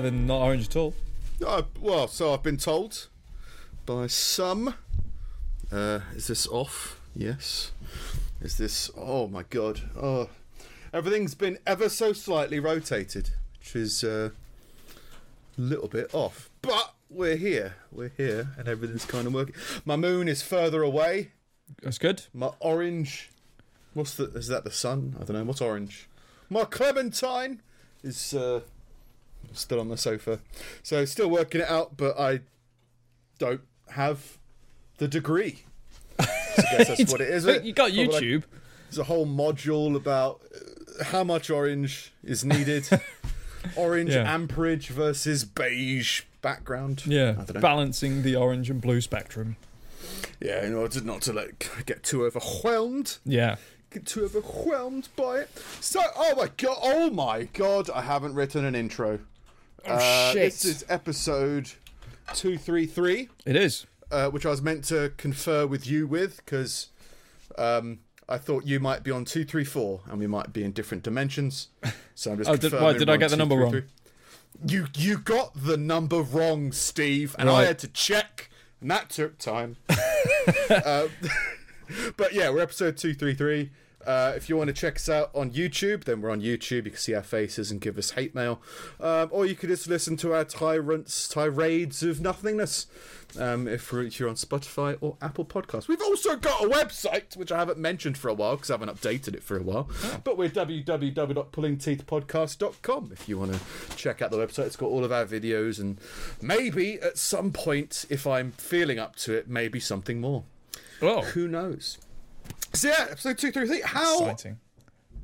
better than not orange at all. Uh, well, so I've been told by some. Uh, is this off? Yes. Is this? Oh my god! Oh, everything's been ever so slightly rotated, which is uh, a little bit off. But we're here. We're here, and everything's kind of working. My moon is further away. That's good. My orange. What's the? Is that the sun? I don't know. What's orange? My clementine is uh, still on the sofa. So still working it out, but I don't have the degree. So I guess that's what it is. you got Probably like- YouTube. There's a whole module about uh, how much orange is needed. orange Yeah. amperage versus beige background. yeah, I don't know. balancing the orange and blue spectrum. yeah, in order not to like get too overwhelmed. Yeah. get too overwhelmed by it. So, oh my god, oh my god, I haven't written an intro. Oh, shit. This is episode two three three, It is. uh, which I was meant to confer with you with because um, I thought you might be on two three four and we might be in different dimensions. So I'm just. Oh, did- confirming why, did I get the number wrong? 233. You you got the number wrong, Steve, and I had to check, and that took time. uh, but yeah, we're episode two three three. Uh, if you want to check us out on YouTube, then we're on YouTube. You can see our faces and give us hate mail, um, or you could just listen to our tyrants, tirades of nothingness. Um, if you're on Spotify or Apple Podcasts, we've also got a website which I haven't mentioned for a while because I haven't updated it for a while. But we're www.pullingteethpodcast.com if you want to check out the website. It's got all of our videos and maybe at some point, if I'm feeling up to it, maybe something more. Oh, Who knows? So yeah, episode two through three. How exciting.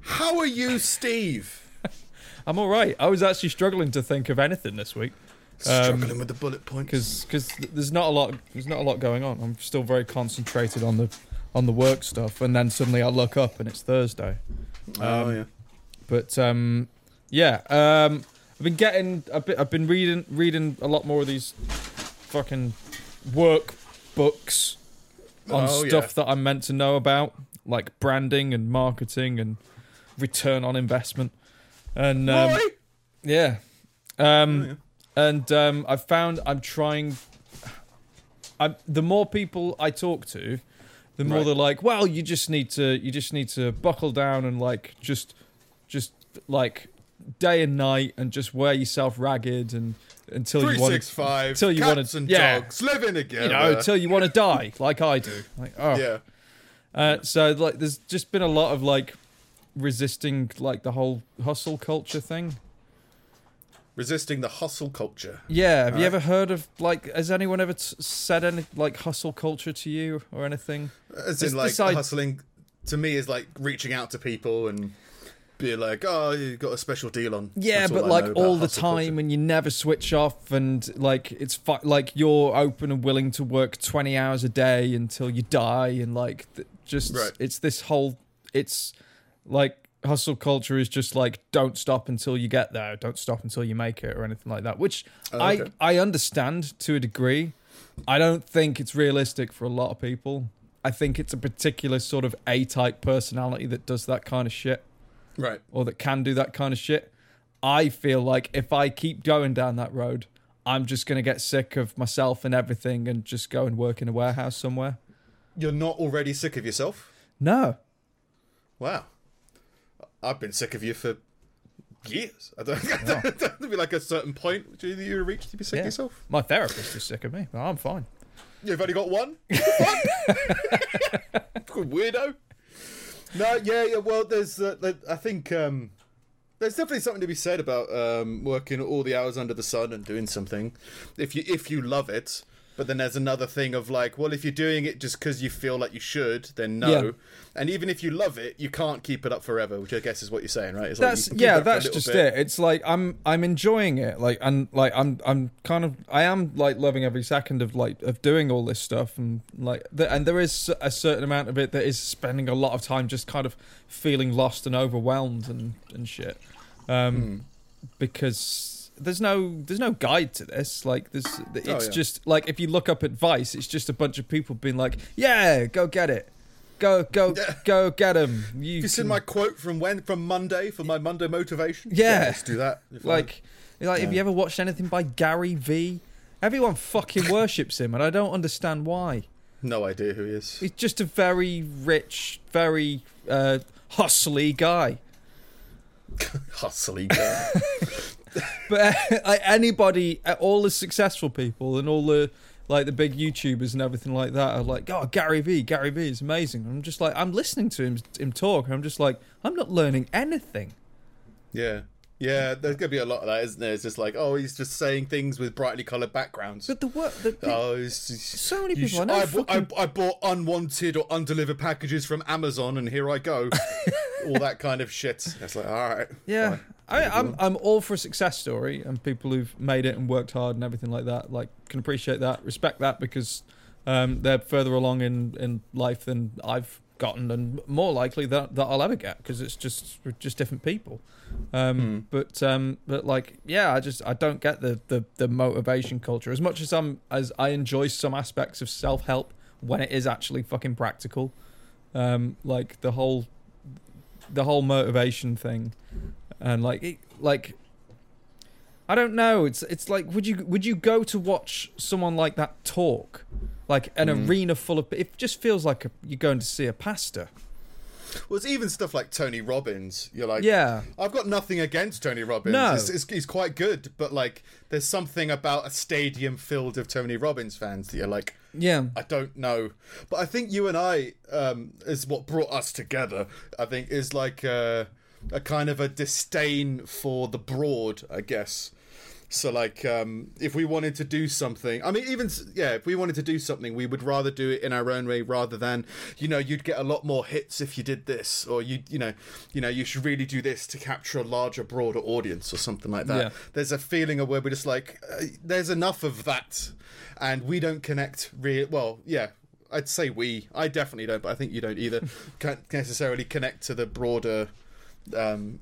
how are you, Steve? I'm all right. I was actually struggling to think of anything this week Struggling with the bullet points. because because there's not a lot there's not a lot going on. I'm still very concentrated on the on the work stuff, and then suddenly I look up and it's Thursday. oh um, yeah. But um, yeah, um, I've been getting a bit. I've been reading reading a lot more of these fucking work books on Oh, stuff yeah. that I'm meant to know about, like branding and marketing and return on investment. And um, yeah, um, and um, I've found I'm trying. I'm the more people I talk to, the more Right. they're like, "Well, you just need to, you just need to buckle down and like just, just like day and night and just wear yourself ragged and until Three you want six to, five. till you wanna- yeah. dogs living together. you know, until you want to die, like I do. Like, oh, yeah. uh, so like, there's just been a lot of like resisting like the whole hustle culture thing. Resisting the hustle culture. Yeah, have you Right. ever heard of like? Has anyone ever t- said any like hustle culture to you or anything? As It's in, like, hustling to me is like reaching out to people and being like, oh, you got a special deal on. Yeah, but like all the time, culture. and you never switch off, and like it's fu- like you're open and willing to work twenty hours a day until you die, and like th- just Right. it's this whole it's like hustle culture is just like don't stop until you get there, don't stop until you make it, or anything like that. Which Oh, I. I understand to a degree. I don't think it's realistic for a lot of people. I think it's a particular sort of A type personality that does that kind of shit Right. or that can do that kind of shit. I feel like if I keep going down that road, I'm just going to get sick of myself and everything and just go and work in a warehouse somewhere. You're not already sick of yourself? No. Wow. I've been sick of you for years. I don't, there'll be like a certain point which you you reach to be sick Yeah. of yourself. My therapist is sick of me, but I'm fine. You've only got one? Fucking Weirdo. No, yeah, yeah. Well, there's, uh, I think, um, there's definitely something to be said about um, working all the hours under the sun and doing something, if you if you love it. But then there's another thing of like, well, if you're doing it just because you feel like you should, then no. Yeah. And even if you love it, you can't keep it up forever, which I guess is what you're saying, right? It's like That's can yeah, it up for a that's just bit. it. It's like I'm I'm enjoying it. Like and like I'm I'm kind of I am like loving every second of like of doing all this stuff and like the, and there is a certain amount of it that is spending a lot of time just kind of feeling lost and overwhelmed and and shit. Um Hmm. because there's no there's no guide to this like there's it's Oh, yeah. just like if you look up advice it's just a bunch of people being like yeah go get it Go, go, go, get him. You you seen can- my quote from when from Monday for my Monday motivation? Yeah. let's do that. Like, like. Have you ever watched anything by Gary V? Everyone fucking worships him, and I don't understand why. no idea who he is. He's just a very rich, very uh, hustly guy. Hustly guy. But like anybody, uh, all the successful people and all the like the big YouTubers and everything like that are like, oh, Gary Vee, Gary Vee is amazing. And I'm just like, I'm listening to him him talk, and I'm just like, I'm not learning anything. yeah. Yeah, there's gonna be a lot of that, isn't there? It's just like, oh, he's just saying things with brightly coloured backgrounds. But the work, the, Oh, it's- so many people. I know. I, bought, I, I bought unwanted or undelivered packages from Amazon, and here I go. All that kind of shit. It's like, all right. Yeah, fine. I, I'm I'm all for a success story and people who've made it and worked hard and everything like that. Like, can appreciate that, respect that because um, they're further along in, in life than I've gotten and more likely that that I'll ever get because it's just just different people. Um, Hmm. But um, but like, yeah, I just I don't get the, the the motivation culture as much as I'm as I enjoy some aspects of self help when it is actually fucking practical. Um, like the whole the whole motivation thing and like it, like I don't know. It's it's like would you would you go to watch someone like that talk, like an Mm. arena full of it just feels like a, you're going to see a pastor. Well, it's even stuff like Tony Robbins. You're like, Yeah, I've got nothing against Tony Robbins. No. He's, he's, he's quite good, but like, there's something about a stadium filled of Tony Robbins fans that you're like, yeah, I don't know. But I think you and I um, is what brought us together. I think is like a, a kind of a disdain for the broad, I guess. So like, um, if we wanted to do something, I mean, even yeah, if we wanted to do something, we would rather do it in our own way rather than, you know, you'd get a lot more hits if you did this, or you, you know, you know, you should really do this to capture a larger, broader audience, or something like that. Yeah. There's a feeling of where we're just like, uh, there's enough of that, and we don't connect. Real well, yeah. I'd say we. I definitely don't, but I think you don't either. Can't necessarily connect to the broader um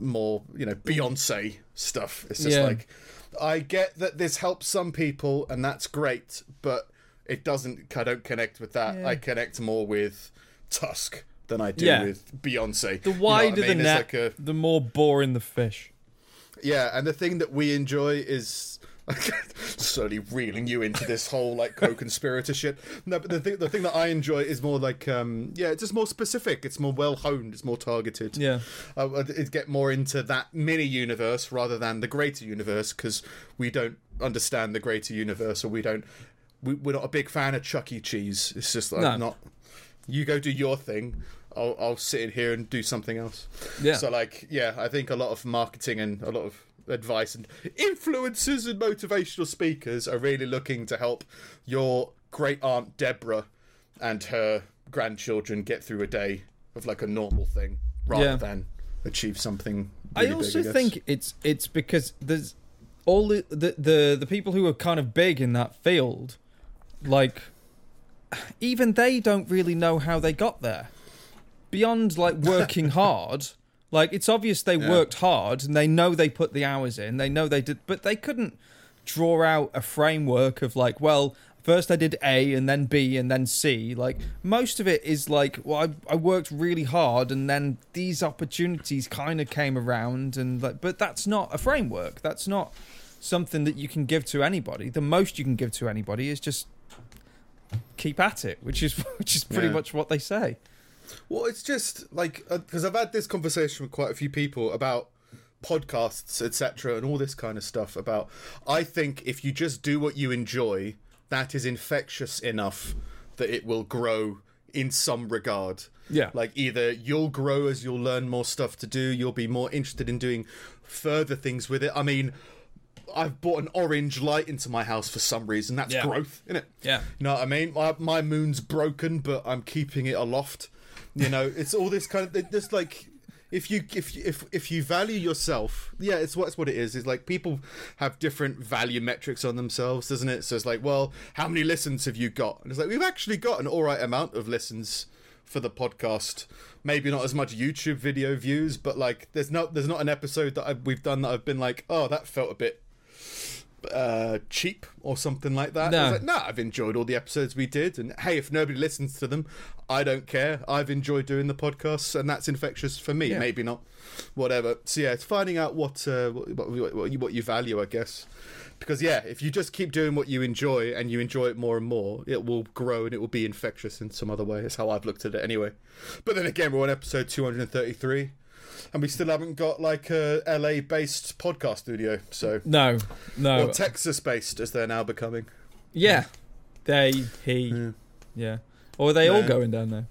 more you know beyonce stuff it's just Yeah. like i get that this helps some people and that's great but it doesn't i don't connect with that Yeah. i connect more with tusk than i do Yeah. with beyonce the You know I wider the mean? Net, like a- the more boring the fish. yeah and the thing that we enjoy is slowly reeling you into this whole like co-conspirator shit no but the thing the thing that i enjoy is more like um yeah it's just more specific it's more well honed it's more targeted Yeah, I would get more into that mini universe rather than the greater universe because we don't understand the greater universe or we don't we, we're not a big fan of Chuck E. Cheese. It's just like No. not you go do your thing. I'll I'll sit in here and do something else. yeah, So like yeah, I think a lot of marketing and a lot of advice and influencers and motivational speakers are really looking to help your great aunt Deborah and her grandchildren get through a day of like a normal thing rather Yeah. than achieve something. I Really also big, I think it's it's because there's all the, the the the people who are kind of big in that field, like even they don't really know how they got there. Beyond like working hard, like it's obvious they Yeah. worked hard and they know they put the hours in. They know they did, but they couldn't draw out a framework of like, well, first I did A and then B and then C. Like most of it is like, well, I, I worked really hard and then these opportunities kind of came around and like, but that's not a framework. That's not something that you can give to anybody. The most you can give to anybody is just keep at it, which is which is pretty Yeah. much what they say. Well, it's just like uh, because I've had this conversation with quite a few people about podcasts, etc., and all this kind of stuff. About I think if you just do what you enjoy, that is infectious enough that it will grow in some regard. Yeah. Like either you'll grow as you'll learn more stuff to do, you'll be more interested in doing further things with it. I mean, I've bought an orange light into my house for some reason. That's Yeah. growth, isn't it? Yeah. You know what I mean? My my moon's broken, but I'm keeping it aloft. You know, it's all this kind of just like if you if if if you value yourself, yeah, it's what's what it is. It's like people have different value metrics on themselves, doesn't it? So it's like, well, how many listens have you got? And it's like we've actually got an all right amount of listens for the podcast. Maybe not as much YouTube video views, but like there's not there's not an episode that I've, we've done that I've been like, oh, that felt a bit uh, cheap or something like that. No. I was like, nah, I've enjoyed all the episodes we did, and hey, if nobody listens to them, I don't care. I've enjoyed doing the podcasts, and that's infectious for me. Yeah. Maybe not, whatever. So yeah, it's finding out what uh, what, what, what, you, what you value, I guess. Because yeah, if you just keep doing what you enjoy and you enjoy it more and more, it will grow and it will be infectious in some other way. That's how I've looked at it anyway. But then again, we're on episode 233 and we still haven't got like a LA based podcast studio. So No, no. or Texas based as they're now becoming. yeah, they, he, Yeah. yeah. Or are they all going down there?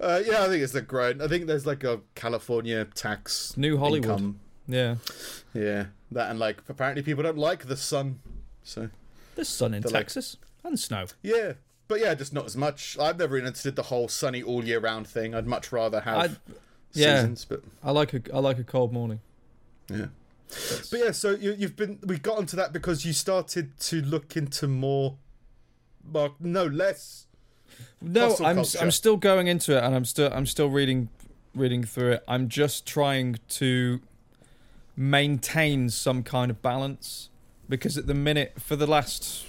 Uh, yeah, I think it's the grind. I think there's like a California tax New Hollywood. income. Yeah. Yeah, that and like apparently people don't like the sun. So the sun in They're like- Texas and snow. yeah, but yeah, just not as much. I've never understood the whole sunny all year round thing. I'd much rather have I'd- yeah. seasons, but I like a I like a cold morning. yeah. But yeah, so you, you've been we got onto that because you started to look into more, well, no less. No, I'm culture. I'm still going into it, and I'm still I'm still reading reading through it. I'm just trying to maintain some kind of balance because at the minute, for the last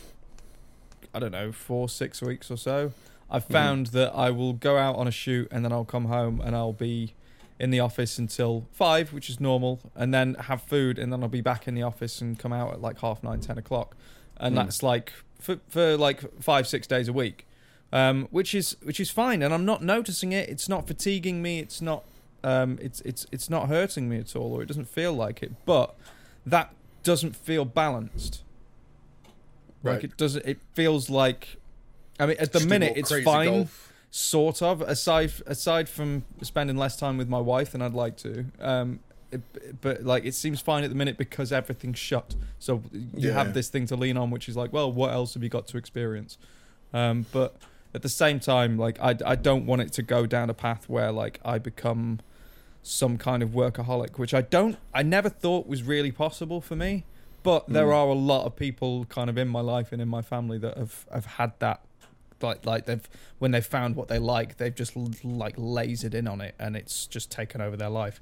I don't know four six weeks or so, I've Mm-hmm. found that I will go out on a shoot and then I'll come home and I'll be in the office until five, which is normal, and then have food, and then I'll be back in the office and come out at like half nine, ten o'clock, and Mm. that's like for for like five six days a week um, which is which is fine, and I'm not noticing it. It's not fatiguing me. It's not um, it's it's it's not hurting me at all, or it doesn't feel like it. But that doesn't feel balanced. Like it doesn't. It feels like. I mean, at the Just minute, it's fine, golf. Sort of. Aside aside from spending less time with my wife than I'd like to. Um, it, but like it seems fine at the minute because everything's shut. So you Yeah. have this thing to lean on, which is like, well, what else have you got to experience? Um, but at the same time, like I, I don't want it to go down a path where like I become some kind of workaholic, which I don't, I never thought was really possible for me. But there Mm. are a lot of people kind of in my life and in my family that have have had that. Like, like they've when they've found what they like, they've just like lasered in on it, and it's just taken over their life.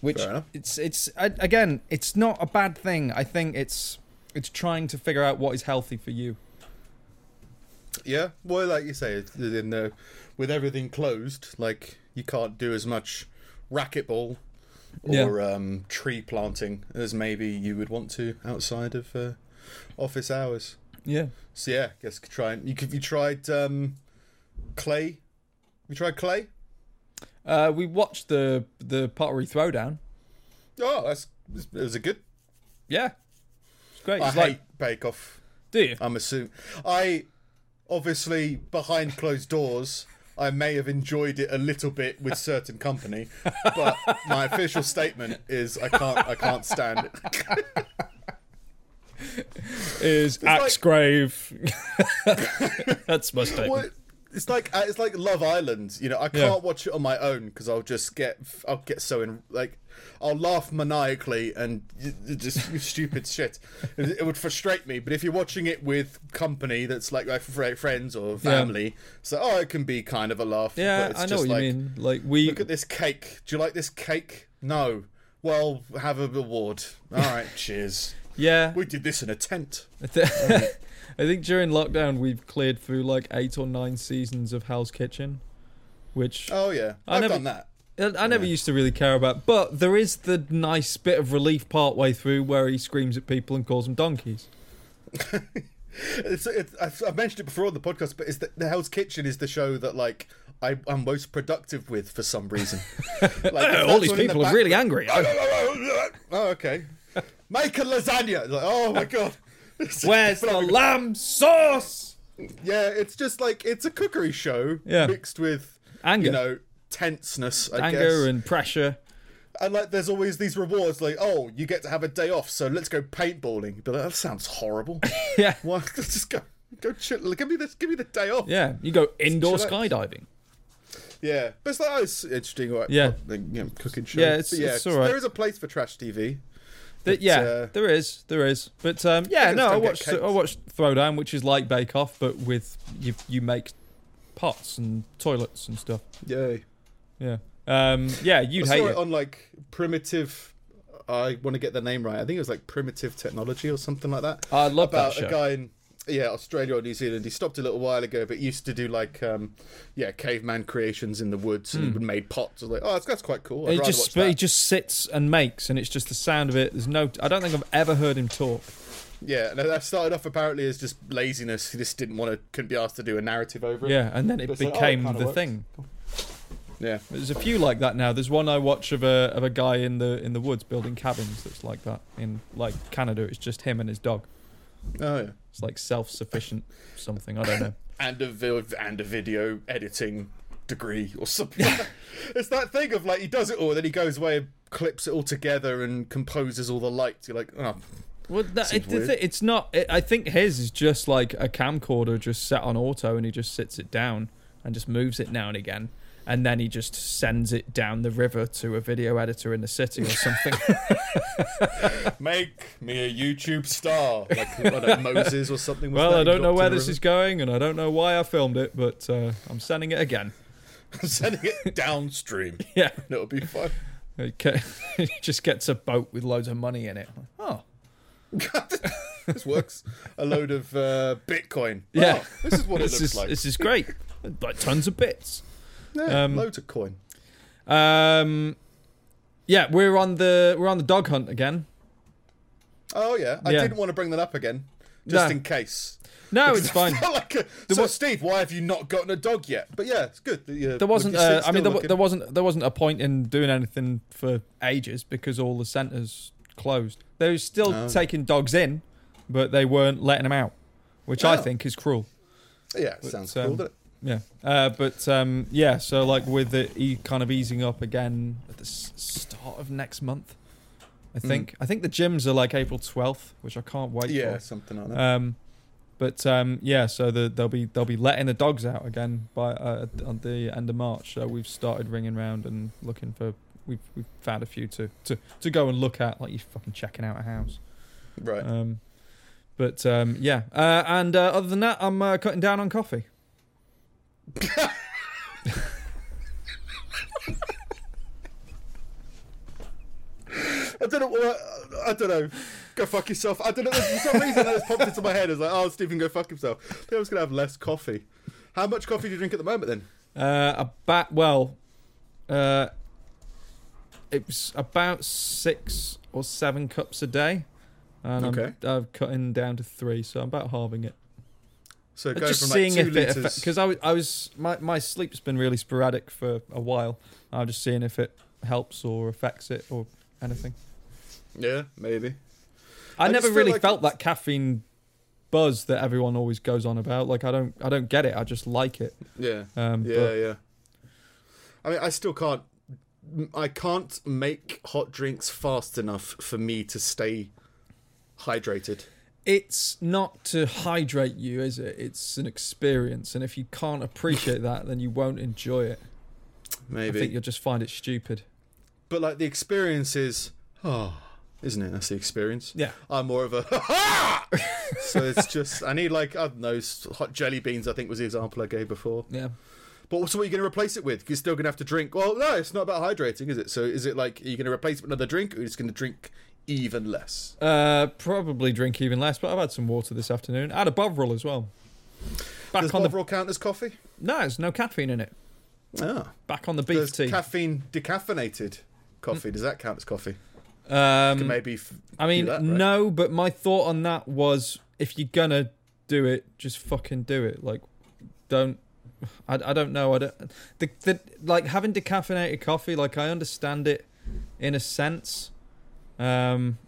Which it's it's again, it's not a bad thing. I think it's it's trying to figure out what is healthy for you. Yeah, well, like you say, in the, with everything closed, like you can't do as much racquetball Yeah. or um, tree planting as maybe you would want to outside of uh, office hours. Yeah. So yeah, I guess try and you could you tried um, clay. You tried clay? Uh, we watched the the pottery throwdown. Oh, that's it was a good. Yeah, it's great. I It's hate like, Bake Off. do you? I'm assuming I obviously behind closed doors. I may have enjoyed it a little bit with certain company, but my official statement is I can't. I can't stand it. Is like- axe grave? That's my statement. Well, it's like uh, it's like Love Island. You know, I can't watch it on my own because I'll just get I'll get so in like I'll laugh maniacally and y- y- just stupid shit. It, it would frustrate me. But if you're watching it with company that's like like friends or family, so oh, it can be kind of a laugh. Yeah, but it's I know just what you like, mean. Like we, Look at this cake. Do you like this cake? No. Well, have a reward. All right, cheers. Yeah. We did this in a tent. I thi- I think during lockdown we've cleared through like eight or nine seasons of Hell's Kitchen, which Oh yeah, I I've never- done that. I I never used to really care about. But there is the nice bit of relief part way through where he screams at people and calls them donkeys. It's, it's, I've, I've mentioned it before on the podcast, but it's the, the Hell's Kitchen is the show that like I, I'm most productive with for some reason. Like, all these in the people are back- really angry. oh, okay. Make a lasagna. Like, oh my god. Where's the lamb sauce? Yeah, it's just like it's a cookery show Yeah. mixed with Anger. you know tenseness. I Anger guess. and pressure. And like, there's always these rewards, like, oh, you get to have a day off, so let's go paintballing. But that sounds horrible. Yeah. Why? Just go, go chill. Give me this. Give me the day off. Yeah, you go indoor skydiving. Yeah, but it's, like, oh, it's interesting. Right? Yeah. like, you know, cooking show. Yeah, it's- But yeah, it's all right. There is a place for trash TV. That But, yeah, uh, there is, there is. But um, yeah, just no, I watched. I watched Throwdown, which is like Bake Off, but with you you make pots and toilets and stuff. Yay! Yeah, um, yeah, you'd I hate saw it. it on like primitive I want to get the name right. I think it was like Primitive Technology or something like that. I love that about show. a guy in yeah Australia or New Zealand. He stopped a little while ago, but used to do like um, yeah caveman creations in the woods and he would made pots. I was like, oh, that's, that's quite cool. I'd he just he just sits and makes, and it's just the sound of it. There's no. I don't think I've ever heard him talk. Yeah, and that started off apparently as just laziness. He just didn't want to, couldn't be asked to do a narrative over it. Yeah, and then it it's like, oh, it became the works. thing. yeah. There's a few like that now. There's one I watch of a of a guy in the in the woods building cabins that's like that. In like Canada, it's just him and his dog. Oh yeah. It's like self sufficient something. I don't know. and a vi- and a video editing degree or something. it's that thing of like he does it all, then he goes away and clips it all together and composes all the lights. You're like, oh, Well, that, it, it's not. It, I think his is just like a camcorder just set on auto, and he just sits it down and just moves it now and again, and then he just sends it down the river to a video editor in the city or something. make me a YouTube star, like know, Moses or something. well. I don't know where this is going, and I don't know why I filmed it, but uh, I'm sending it again. river. sending it downstream. Yeah, It'll be fun. Okay. he just gets a boat with loads of money in it. Oh, this works. A load of uh, Bitcoin. Yeah. Oh, this is what it looks is like. this is great. like tons of bits. Yeah, um, loads of coin. Um, yeah, we're on the we're on the dog hunt again. Oh yeah, I yeah. didn't want to bring that up again, just No. in case. No, it's fine. like a, so, Steve, why have you not gotten a dog yet? But yeah, it's good. There wasn't. you're Uh, I mean, there, there wasn't. There wasn't a point in doing anything for ages because all the centres closed. They were still Oh. taking dogs in, but they weren't letting them out, which I Oh. think is cruel. Yeah, it sounds um, cool, doesn't it? Yeah, uh, but um, yeah. So like with it e- kind of easing up again at the s- start of next month, I think. I think the gyms are like April twelfth, which I can't wait. Yeah, for. something like that. Um, but um, yeah, so the, they'll be they'll be letting the dogs out again by uh, on the end of March. So we've started ringing around and looking for. We've we've found a few to to to go and look at, like you fucking checking out a house. right. Um, but um, yeah, uh, and uh, other than that, I'm uh, cutting down on coffee. I don't know. What, I don't know. Go fuck yourself. I don't know. For some reason, that just popped into my head. It's like, oh, Stephen, go fuck himself. I think I was gonna have less coffee. How much coffee do you drink at the moment then? Uh, about well, uh, it was about six or seven cups a day, and Okay. I'm, I'm cutting down to three, so I'm about halving it. So But go just from seeing like two if it liters. because I was I was my my sleep's been really sporadic for a while. I'm just seeing if it helps or affects it or anything. yeah, maybe. I, I never really like felt it's- that caffeine buzz that everyone always goes on about. Like I don't I don't get it. I just like it. Yeah. Um, Yeah, but- yeah. I mean, I still can't. I can't make hot drinks fast enough for me to stay hydrated. It's not to hydrate you, is it? It's an experience, and if you can't appreciate that, then you won't enjoy it. Maybe I think you'll just find it stupid. but like the experience is, oh, isn't it? That's the experience. Yeah. I'm more of a so it's just I need like I don't know hot jelly beans. I think was the example I gave before. Yeah. But also, what are you going to replace it with? You're still going to have to drink. Well, no, it's not about hydrating, is it? So is it like are you going to replace it with another drink, or are you just going to drink even less? Uh, probably drink even less, but I've had some water this afternoon. I had a Bovril as well. Back Does on the Bovril count as coffee? no, there's no caffeine in it. Ah. Back on the beef Does tea. caffeine decaffeinated coffee does that count as coffee? um, Maybe. F- I mean, that, right? no, but my thought on that was if you're gonna do it, just fucking do it. Like, don't. I, I don't know. I don't. The, the like having decaffeinated coffee. Like I understand it in a sense. Um,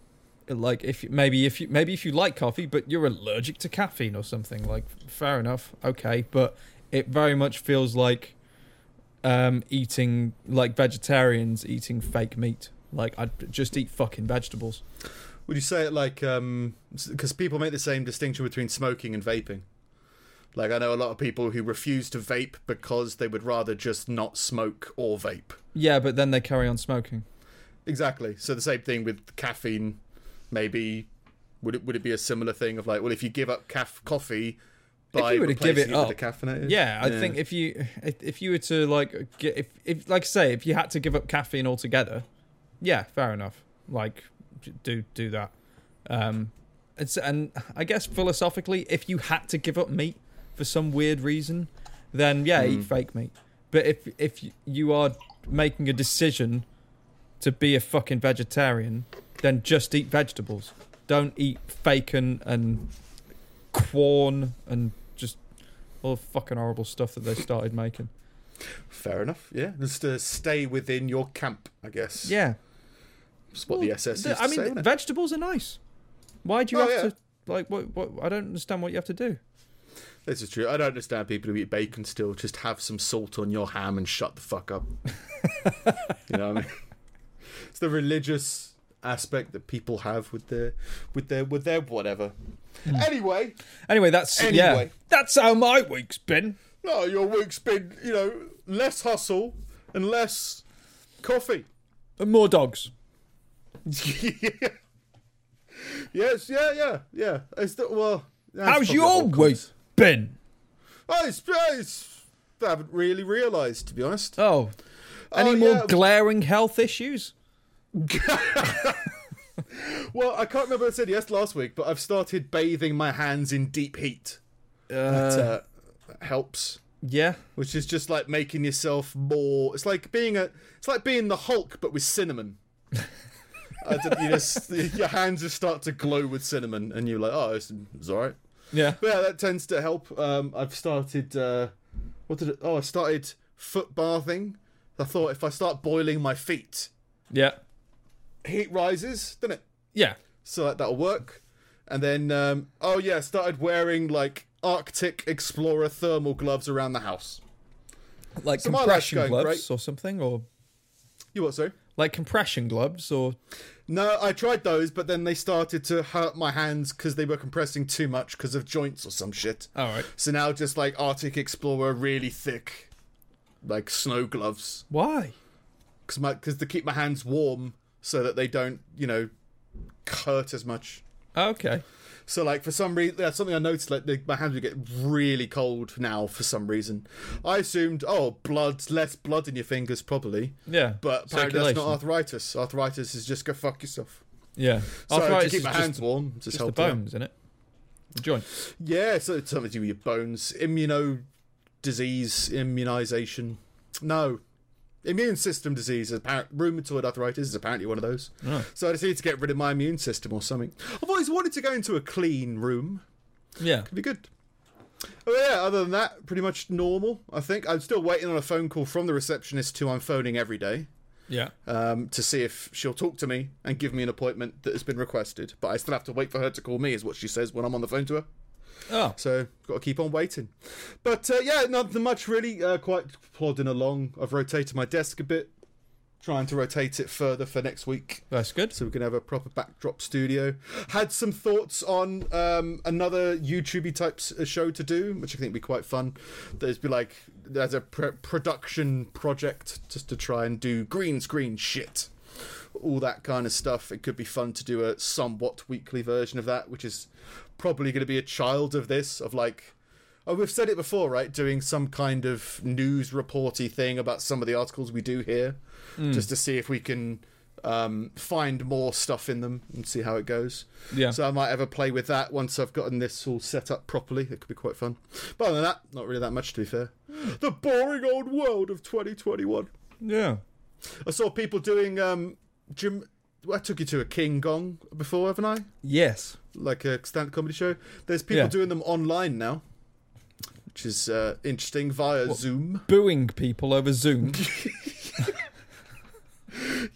like if maybe if you maybe if you like coffee, but you're allergic to caffeine or something. Like fair enough, okay. But it very much feels like um eating like vegetarians eating fake meat. Like I'd just eat fucking vegetables. Would you say it like um because people make the same distinction between smoking and vaping? Like I know a lot of people who refuse to vape because they would rather just not smoke or vape. Yeah, but then they carry on smoking. Exactly. So the same thing with caffeine. Maybe would it would it be a similar thing of like, well, if you give up coffee by you were to give it with up- decaffeinated? Yeah, I think if you if, if you were to like get if, if like say if you had to give up caffeine altogether, yeah, fair enough. like do do that. Um, it's and I guess philosophically, if you had to give up meat for some weird reason, then yeah, eat Mm. fake meat. But if if you are making a decision to be a fucking vegetarian, then just eat vegetables. Don't eat bacon and, corn and just all the fucking horrible stuff that they started making. Fair enough. Yeah, just to stay within your camp, I guess. Yeah, That's what Well, the SS is. I mean, say, vegetables are nice. Why do you Oh, have yeah. to like what? What? I don't understand what you have to do. This is true. I don't understand people who eat bacon still. Just have some salt on your ham and shut the fuck up. you know what I mean? It's the religious aspect that people have with their, with their, with their whatever. Hmm. Anyway, Anyway, that's yeah. That's how my week's been. no, your week's been you know less hustle and less coffee. And more dogs. Yeah. Yes, yeah, yeah, yeah. It's the, well. How's your week been? Oh, it's, it's, I haven't really realised, to be honest. Oh, any Oh, more yeah. glaring health issues? Well, I can't remember what I said yes last week, but I've started bathing my hands in deep heat. That Uh, uh, helps. yeah. Which is just like making yourself more. It's like being a. It's like being the Hulk, but with cinnamon. You just, your hands just start to glow with cinnamon, and you're like, oh, it's, it's all right. Yeah. But yeah, that tends to help. Um, I've started. Uh, what did it? Oh, I started foot bathing. I thought if I start boiling my feet, Yeah. Heat rises, doesn't it? Yeah. so that, that'll work. And then, um, oh yeah, started wearing like Arctic Explorer thermal gloves around the house. Like So compression gloves great. or something, or You what, sorry? like compression gloves, or No, I tried those, but then they started to hurt my hands because they were compressing too much because of joints or some shit. all right. So now just like Arctic Explorer, really thick, like snow gloves, Why? because my because to keep my hands warm so that they don't, you know, hurt as much. Okay. So like for some reason, that's something I noticed. Like the, my hands would get really cold now for some reason. I assumed, oh, blood, less blood in your fingers probably, Yeah. but apparently that's not arthritis. Arthritis is just go fuck yourself. Yeah. So to Arthritis keep is my just, hands warm, just, just help the bones, isn't it? The joints. Yeah, so it's something to do with your bones, immuno disease, immunization. No, immune system disease. Apparent rheumatoid arthritis is apparently one of those. Oh. So I just need to get rid of my immune system or something. I've always wanted to go into a clean room. Yeah. It'd be good. Oh yeah, other than that, pretty much normal. I think I'm still waiting on a phone call from the receptionist who I'm phoning every day Yeah. um, to see if she'll talk to me and give me an appointment that has been requested. But I still have to wait for her to call me, is what she says when I'm on the phone to her. Oh. So got to keep on waiting. But uh, yeah, nothing much really. Uh, quite plodding along. I've rotated my desk a bit, trying to rotate it further for next week That's good. so we can have a proper backdrop studio. Had some thoughts on um, another YouTubey type uh, show to do, which I think would be quite fun. There's be like there's a pr- production project just to try and do green screen shit, all that kind of stuff. It could be fun to do a somewhat weekly version of that, which is probably going to be a child of this of like. Oh, we've said it before, right? Doing some kind of news reporty thing about some of the articles we do here, just to see if we can um, find more stuff in them and see how it goes. Yeah. So I might ever play with that once I've gotten this all set up properly. It could be quite fun. But other than that, not really that much to be fair. The boring old world of 2021. Yeah. I saw people doing um, Jim. I took you to a King Gong before, haven't I? Yes. Like a stand comedy show. There's people Yeah. doing them online now, which is uh, interesting via Zoom. Booing people over Zoom.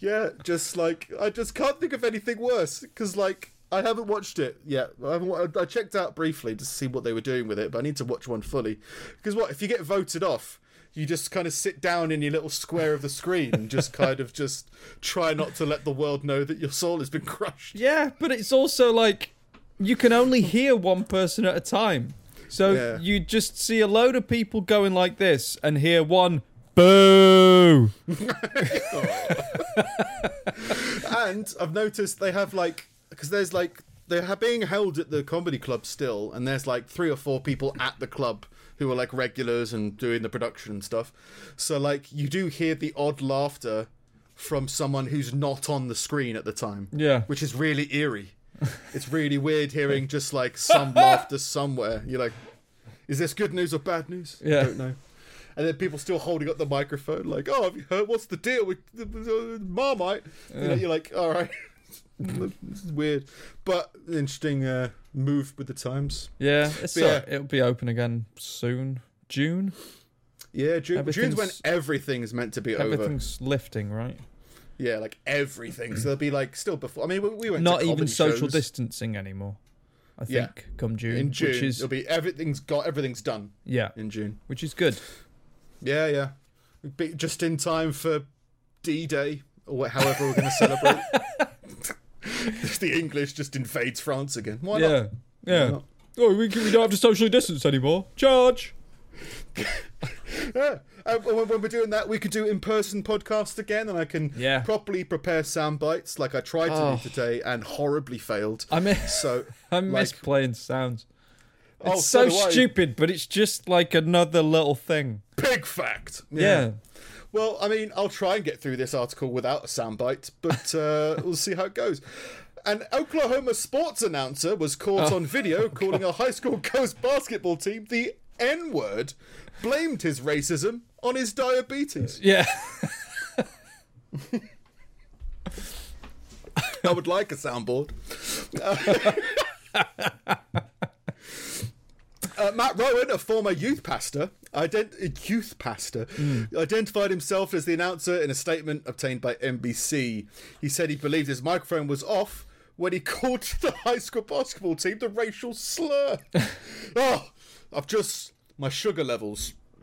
Yeah, just like I just can't think of anything worse because like I haven't watched it yet. I haven't. I checked out briefly to see what they were doing with it, but I need to watch one fully. Because what if you get voted off? You just kind of sit down in your little square of the screen and just kind of just try not to let the world know that your soul has been crushed. yeah, but it's also like you can only hear one person at a time. So Yeah. you just see a load of people going like this and hear one boo. and I've noticed they have like because there's like they're being held at the comedy club still, and there's like three or four people at the club who are like regulars and doing the production and stuff. So like you do hear the odd laughter from someone who's not on the screen at the time. Yeah. Which is really eerie. it's really weird hearing just like some laughter somewhere. You're like, is this good news or bad news? Yeah. I don't know. And then people still holding up the microphone, like, "Oh, have you heard? What's the deal with Marmite?" You know, you're like, "All right, this is weird," but interesting uh, move with the times. Yeah, it's But uh, yeah. it'll be open again soon. June. Yeah, June, June's when Everything's- everything's meant to be over. Everything's lifting, right? Yeah, like everything. So there'll be like still before. I mean, we, we went Not even social shows. distancing anymore. I think Yeah. come June, in June. which is It'll be everything's got everything's done yeah, in June. which is good. Yeah, yeah. Be just in time for D Day or however we're going to celebrate. the English just invades France again. Why not? yeah, yeah. not? Oh, we, can, we don't have to socially distance anymore. Charge. Yeah. Uh, when, when we're doing that, we could do in-person podcast again, and I can Yeah. properly prepare sound bites like I tried to Oh. do today and horribly failed. I miss, So I miss like- playing sounds. Oh, It's so so, stupid, but it's just like another little thing. big fact. Yeah. Well, I mean, I'll try and get through this article without a soundbite, but uh, we'll see how it goes. An Oklahoma sports announcer was caught Oh. on video calling a high school girls basketball team the N word, blamed his racism on his diabetes. Yeah. I would like a soundboard. Uh, Matt Rowan, a former youth pastor, ident- uh, youth pastor, identified himself as the announcer in a statement obtained by NBC. He said he believed his microphone was off when he called the high school basketball team the racial slur. oh, I've just my sugar levels.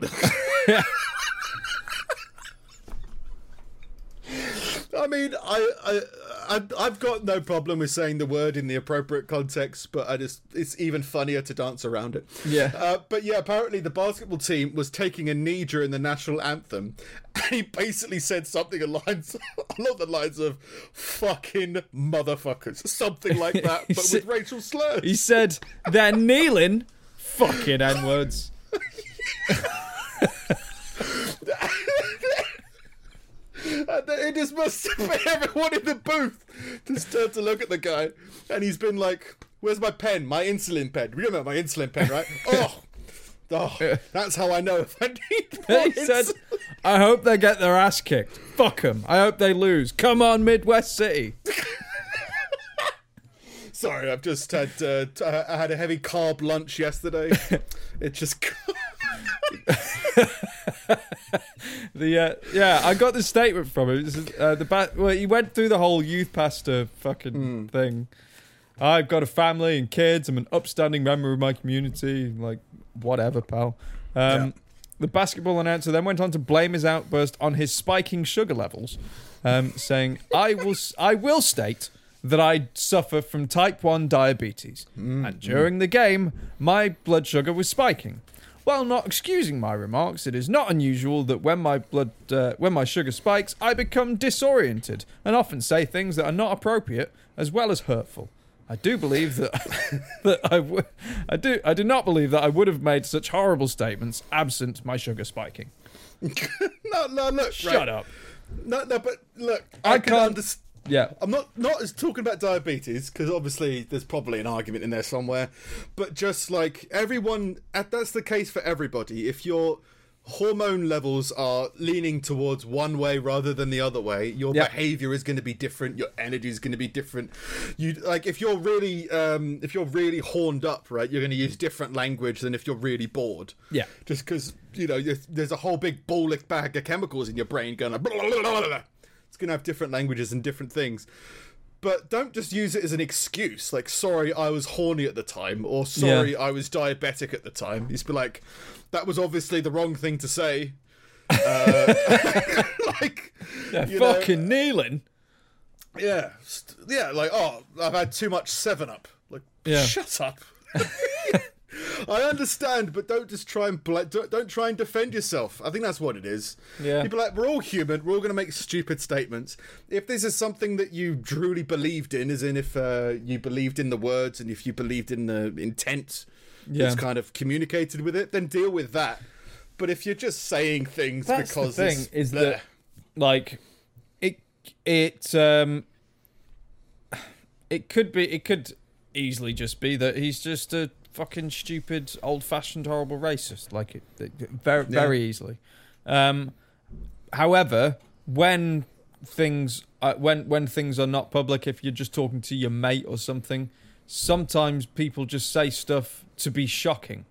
I mean, I, I, I, I've got no problem with saying the word in the appropriate context, but I just, it's even funnier to dance around it. Yeah. Uh, but yeah, apparently the basketball team was taking a knee during the national anthem, and he basically said something along, along the lines of "fucking motherfuckers," something like that, but said- with racial slurs. He said they're kneeling. Fucking N words. And then it just must have everyone in the booth just turned to look at the guy, and he's been like, "Where's my pen? My insulin pen. You remember my insulin pen, right? Oh, oh, that's how I know if I need more He said. I hope they get their ass kicked. Fuck them. I hope they lose. Come on, Midwest City. Sorry, I've just had uh, I had a heavy carb lunch yesterday. it just The uh, yeah, I got the statement from him. Is, uh, the ba- well, he went through the whole youth pastor fucking thing. I've got a family and kids. I'm an upstanding member of my community. Like whatever, pal. Um, Yeah. The basketball announcer then went on to blame his outburst on his spiking sugar levels, um, saying, "I will, I will state." That I suffer from type 1 diabetes. And during the game, my blood sugar was spiking. While not excusing my remarks, it is not unusual that when my blood, uh, when my sugar spikes, I become disoriented and often say things that are not appropriate as well as hurtful. I do believe that that I I do, I do not believe that I would have made such horrible statements absent my sugar spiking. no, no, look, Shut right. up. No, no, but look, I I, can can't- understand. Yeah, I'm not not as talking about diabetes because obviously there's probably an argument in there somewhere, but just like everyone, that's the case for everybody. If your hormone levels are leaning towards one way rather than the other way, your Yeah. behavior is going to be different. Your energy is going to be different. You like if you're really um, if you're really horned up, right? You're going to use different language than if you're really bored. Yeah. just because you know there's- a whole big bolic bag of chemicals in your brain going. Blah, blah, blah, blah. It's going to have different languages and different things. But don't just use it as an excuse, like "sorry, I was horny at the time" or "sorry, I was diabetic at the time." Just be like, "That was obviously the wrong thing to say." Uh, like, yeah you know, fucking kneeling. yeah, yeah, like, oh, I've had too much Seven Up. Like, Yeah. shut up. I understand, but don't just try and bla- don't, don't try and defend yourself. I think that's what it is. Yeah. People are like we're all human. We're all going to make stupid statements. If this is something that you truly believed in, as in if uh, you believed in the words and if you believed in the intent Yeah. that's kind of communicated with it, then deal with that. But if you're just saying things That's because the thing is bleh. that like it it um, it could be it could easily just be that he's just a fucking stupid, old-fashioned, horrible racist. Like it, it very Yeah. very easily. Um, however, when things uh, when when things are not public, if you're just talking to your mate or something, sometimes people just say stuff to be shocking.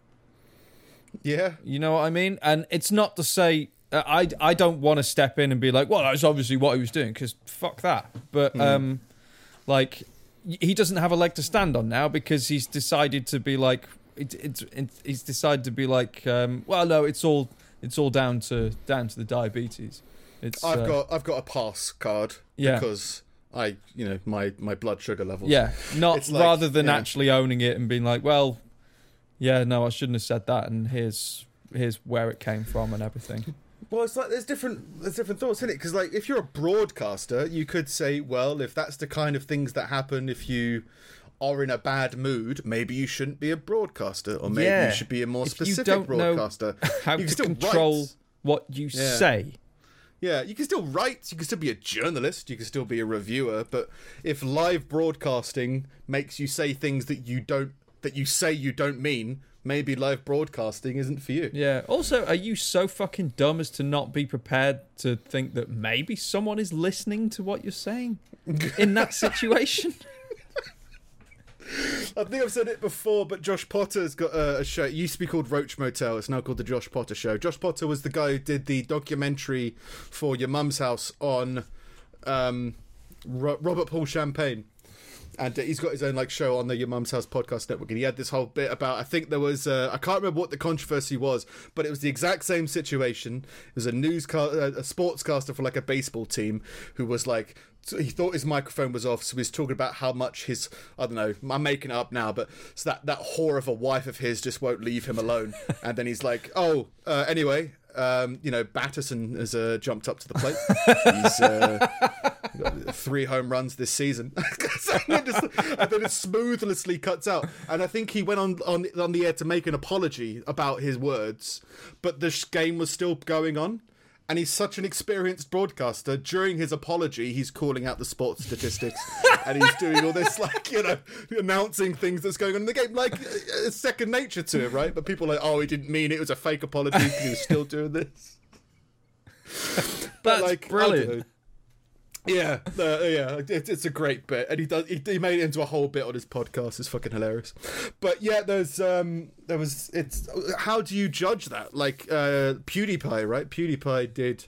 Yeah. You know what I mean? And it's not to say uh, I I don't want to step in and be like, well, that's obviously what he was doing because fuck that. But um, like he doesn't have a leg to stand on now because he's decided to be like it, it's it, he's decided to be like um, well, no, it's all it's all down to down to the diabetes. It's I've uh, got I've got a pass card Yeah. because I you know my my blood sugar levels. yeah, not like- rather than yeah. actually owning it and being like, well, yeah, no, I shouldn't have said that, and here's here's where it came from and everything. Well, it's like there's different there's different thoughts in it because like if you're a broadcaster, you could say, well, if that's the kind of things that happen if you are in a bad mood, maybe you shouldn't be a broadcaster, or maybe Yeah. you should be a more If you specific broadcaster. How You can to still control write. what you Yeah. say. Yeah, you can still write, you can still be a journalist, you can still be a reviewer, but if live broadcasting makes you say things that you don't that you say you don't mean, maybe live broadcasting isn't for you. Yeah. Also, are you so fucking dumb as to not be prepared to think that maybe someone is listening to what you're saying in that situation? I think I've said it before, but Josh Potter's got a, a show. It used to be called Roach Motel. It's now called the Josh Potter Show. Josh Potter was the guy who did the documentary for Your Mum's House on um, Ro- Robert Paul Champagne. And uh, he's got his own like show on the Your Mum's House podcast network, and he had this whole bit about. I think there was uh, I can't remember what the controversy was, but it was the exact same situation. It was a newscaster, a sportscaster for like a baseball team who was like, so he thought his microphone was off, so he was talking about how much his I don't know, I'm making it up now, but so that that whore of a wife of his just won't leave him alone, and then he's like, oh, uh, anyway. Um, you know, Batterson has uh, jumped up to the plate. He's uh, three home runs this season. and, then just, and then it smoothly cuts out. And I think he went on, on on the air to make an apology about his words, but the game was still going on. And he's such an experienced broadcaster. During his apology, he's calling out the sports statistics, and he's doing all this like you know announcing things that's going on in the game, like uh, it's second nature to him, right? But people are like, oh, he didn't mean it; it was a fake apology he was still doing this. That's like, brilliant. Yeah, uh, yeah, it, it's a great bit, and he does. He, he made it into a whole bit on his podcast. It's fucking hilarious. But yeah, there's um, there was. It's how do you judge that? Like uh, PewDiePie, right? PewDiePie did.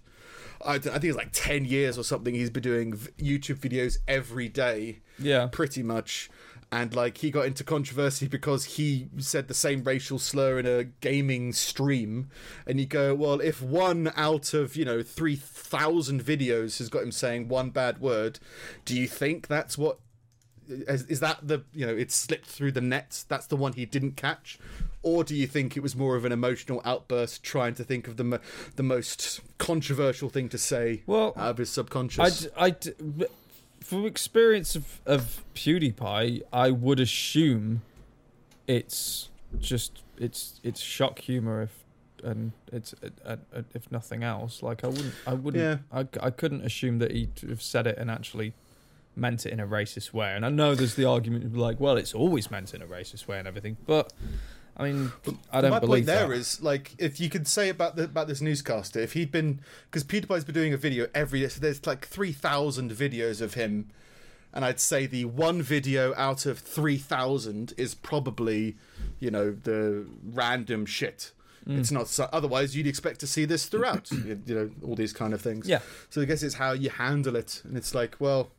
I, I think it's like ten years or something. He's been doing YouTube videos every day, Yeah. pretty much. And like he got into controversy because he said the same racial slur in a gaming stream, and you go, well, if one out of you know three thousand videos has got him saying one bad word, do you think that's what is, is that the you know it slipped through the net? That's the one he didn't catch, or do you think it was more of an emotional outburst trying to think of the mo- the most controversial thing to say Well, out of his subconscious? I, I, from experience of, of PewDiePie, I would assume it's just it's it's shock humor if and it's uh, uh, if nothing else. Like I wouldn't I wouldn't Yeah. I, I couldn't assume that he'd have said it and actually meant it in a racist way. And I know there's the argument of like, well, it's always meant in a racist way and everything, but I mean, I don't My believe point there that. is like if you could say about the, about this newscaster if he'd been because PewDiePie's been doing a video every day so there's like three thousand videos of him and I'd say the one video out of three thousand is probably you know the random shit. Mm. It's not so, otherwise you'd expect to see this throughout you you know all these kind of things. Yeah. So I guess it's how you handle it and it's like well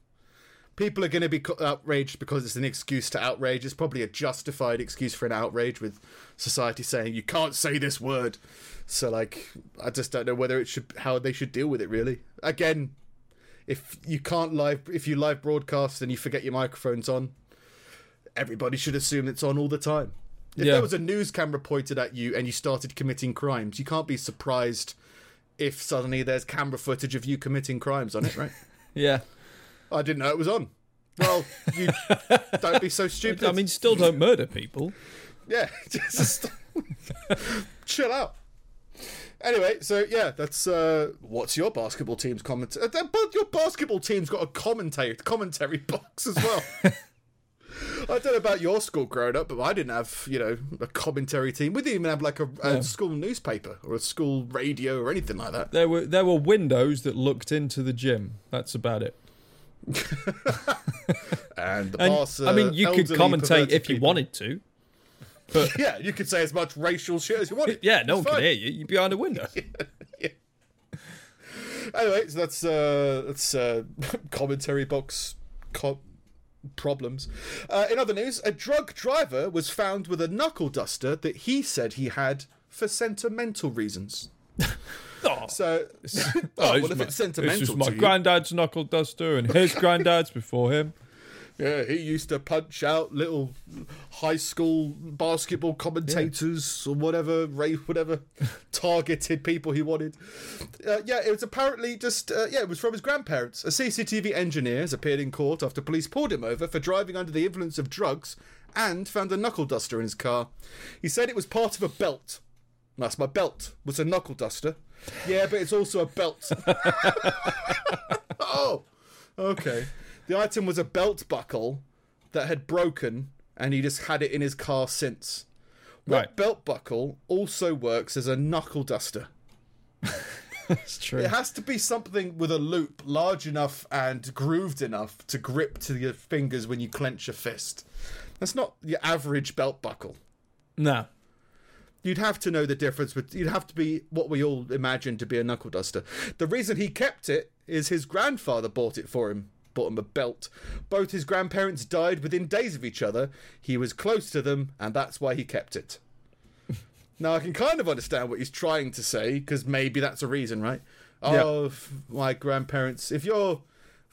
people are going to be outraged because it's an excuse to outrage. It's probably a justified excuse for an outrage with society saying you can't say this word. So like, I just don't know whether it should how they should deal with it. Really, again, if you can't live if you live broadcast and you forget your microphones on, everybody should assume it's on all the time. If Yeah. there was a news camera pointed at you and you started committing crimes, you can't be surprised if suddenly there's camera footage of you committing crimes on it, right? Yeah. I didn't know it was on. Well, you don't be so stupid. I mean, still don't murder people. yeah, just chill out. Anyway, so yeah, that's uh, what's your basketball team's comment? Uh, but your basketball team's got a commentary commentary box as well. I don't know about your school growing up, but I didn't have you know a commentary team. We didn't even have like a, a school newspaper or a school radio or anything like that. There were there were windows that looked into the gym. That's about it. And the And boss, I mean, uh, you could commentate if you people. wanted to. But Yeah, you could say as much racial shit as you wanted. Yeah, no one can hear you. You're behind a window. Anyway, so that's uh, that's uh, commentary box co- problems. Uh, in other news, a drug driver was found with a knuckle duster that he said he had for sentimental reasons. Oh, So, oh, oh, well, if my- it's sentimental This was my to you, granddad's knuckle duster and his granddad's before him. yeah, he used to punch out little high school basketball commentators or whatever, whatever targeted people he wanted. Uh, yeah, it was apparently just uh, yeah, it was from his grandparents. A CCTV engineer has appeared in court after police pulled him over for driving under the influence of drugs and found a knuckle duster in his car. He said it was part of a belt. That's my belt. Was a knuckle duster. Yeah, but it's also a belt. oh, okay. The item was a belt buckle that had broken, and he just had it in his car since. That Right. belt buckle also works as a knuckle duster. That's true. It has to be something with a loop large enough and grooved enough to grip to your fingers when you clench your fist. That's not your average belt buckle. No. You'd have to know the difference, but you'd have to be what we all imagine to be a knuckle duster. The reason he kept it is his grandfather bought it for him, bought him a belt. Both his grandparents died within days of each other. He was close to them, and that's why he kept it. now, I can kind of understand what he's trying to say, because maybe that's a reason, right? Yeah. Oh, my grandparents, if your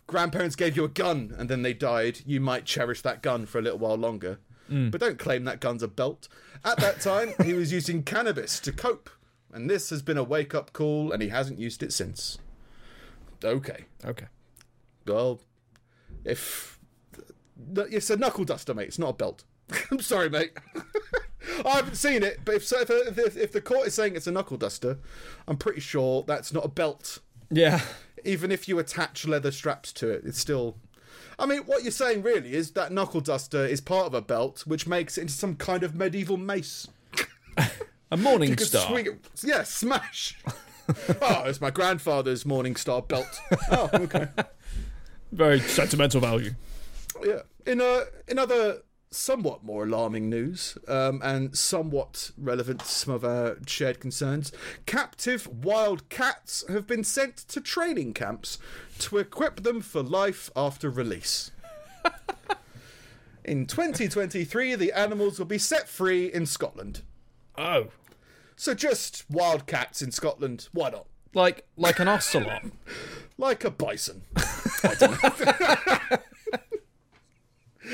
grandparents gave you a gun and then they died, you might cherish that gun for a little while longer. Mm. But don't claim that gun's a belt. At that time, he was using cannabis to cope, and this has been a wake up call, and he hasn't used it since. Okay. Okay. Well, if. It's a knuckle duster, mate. It's not a belt. I'm sorry, mate. I haven't seen it, but if, so- if, if, if the court is saying it's a knuckle duster, I'm pretty sure that's not a belt. Yeah. Even if you attach leather straps to it, it's still. I mean, what you're saying really is that knuckle duster is part of a belt, which makes it into some kind of medieval mace. A morning You star. swing it. Yeah, smash. oh, it's my grandfather's Morning Star belt. Oh, okay. Very sentimental value. Yeah. In uh, in other somewhat more alarming news, um, and somewhat relevant to some of our shared concerns, captive wild cats have been sent to training camps to equip them for life after release. in 2023, the animals will be set free in Scotland. Oh. So just wild cats in Scotland, why not? Like like an ocelot. like a bison.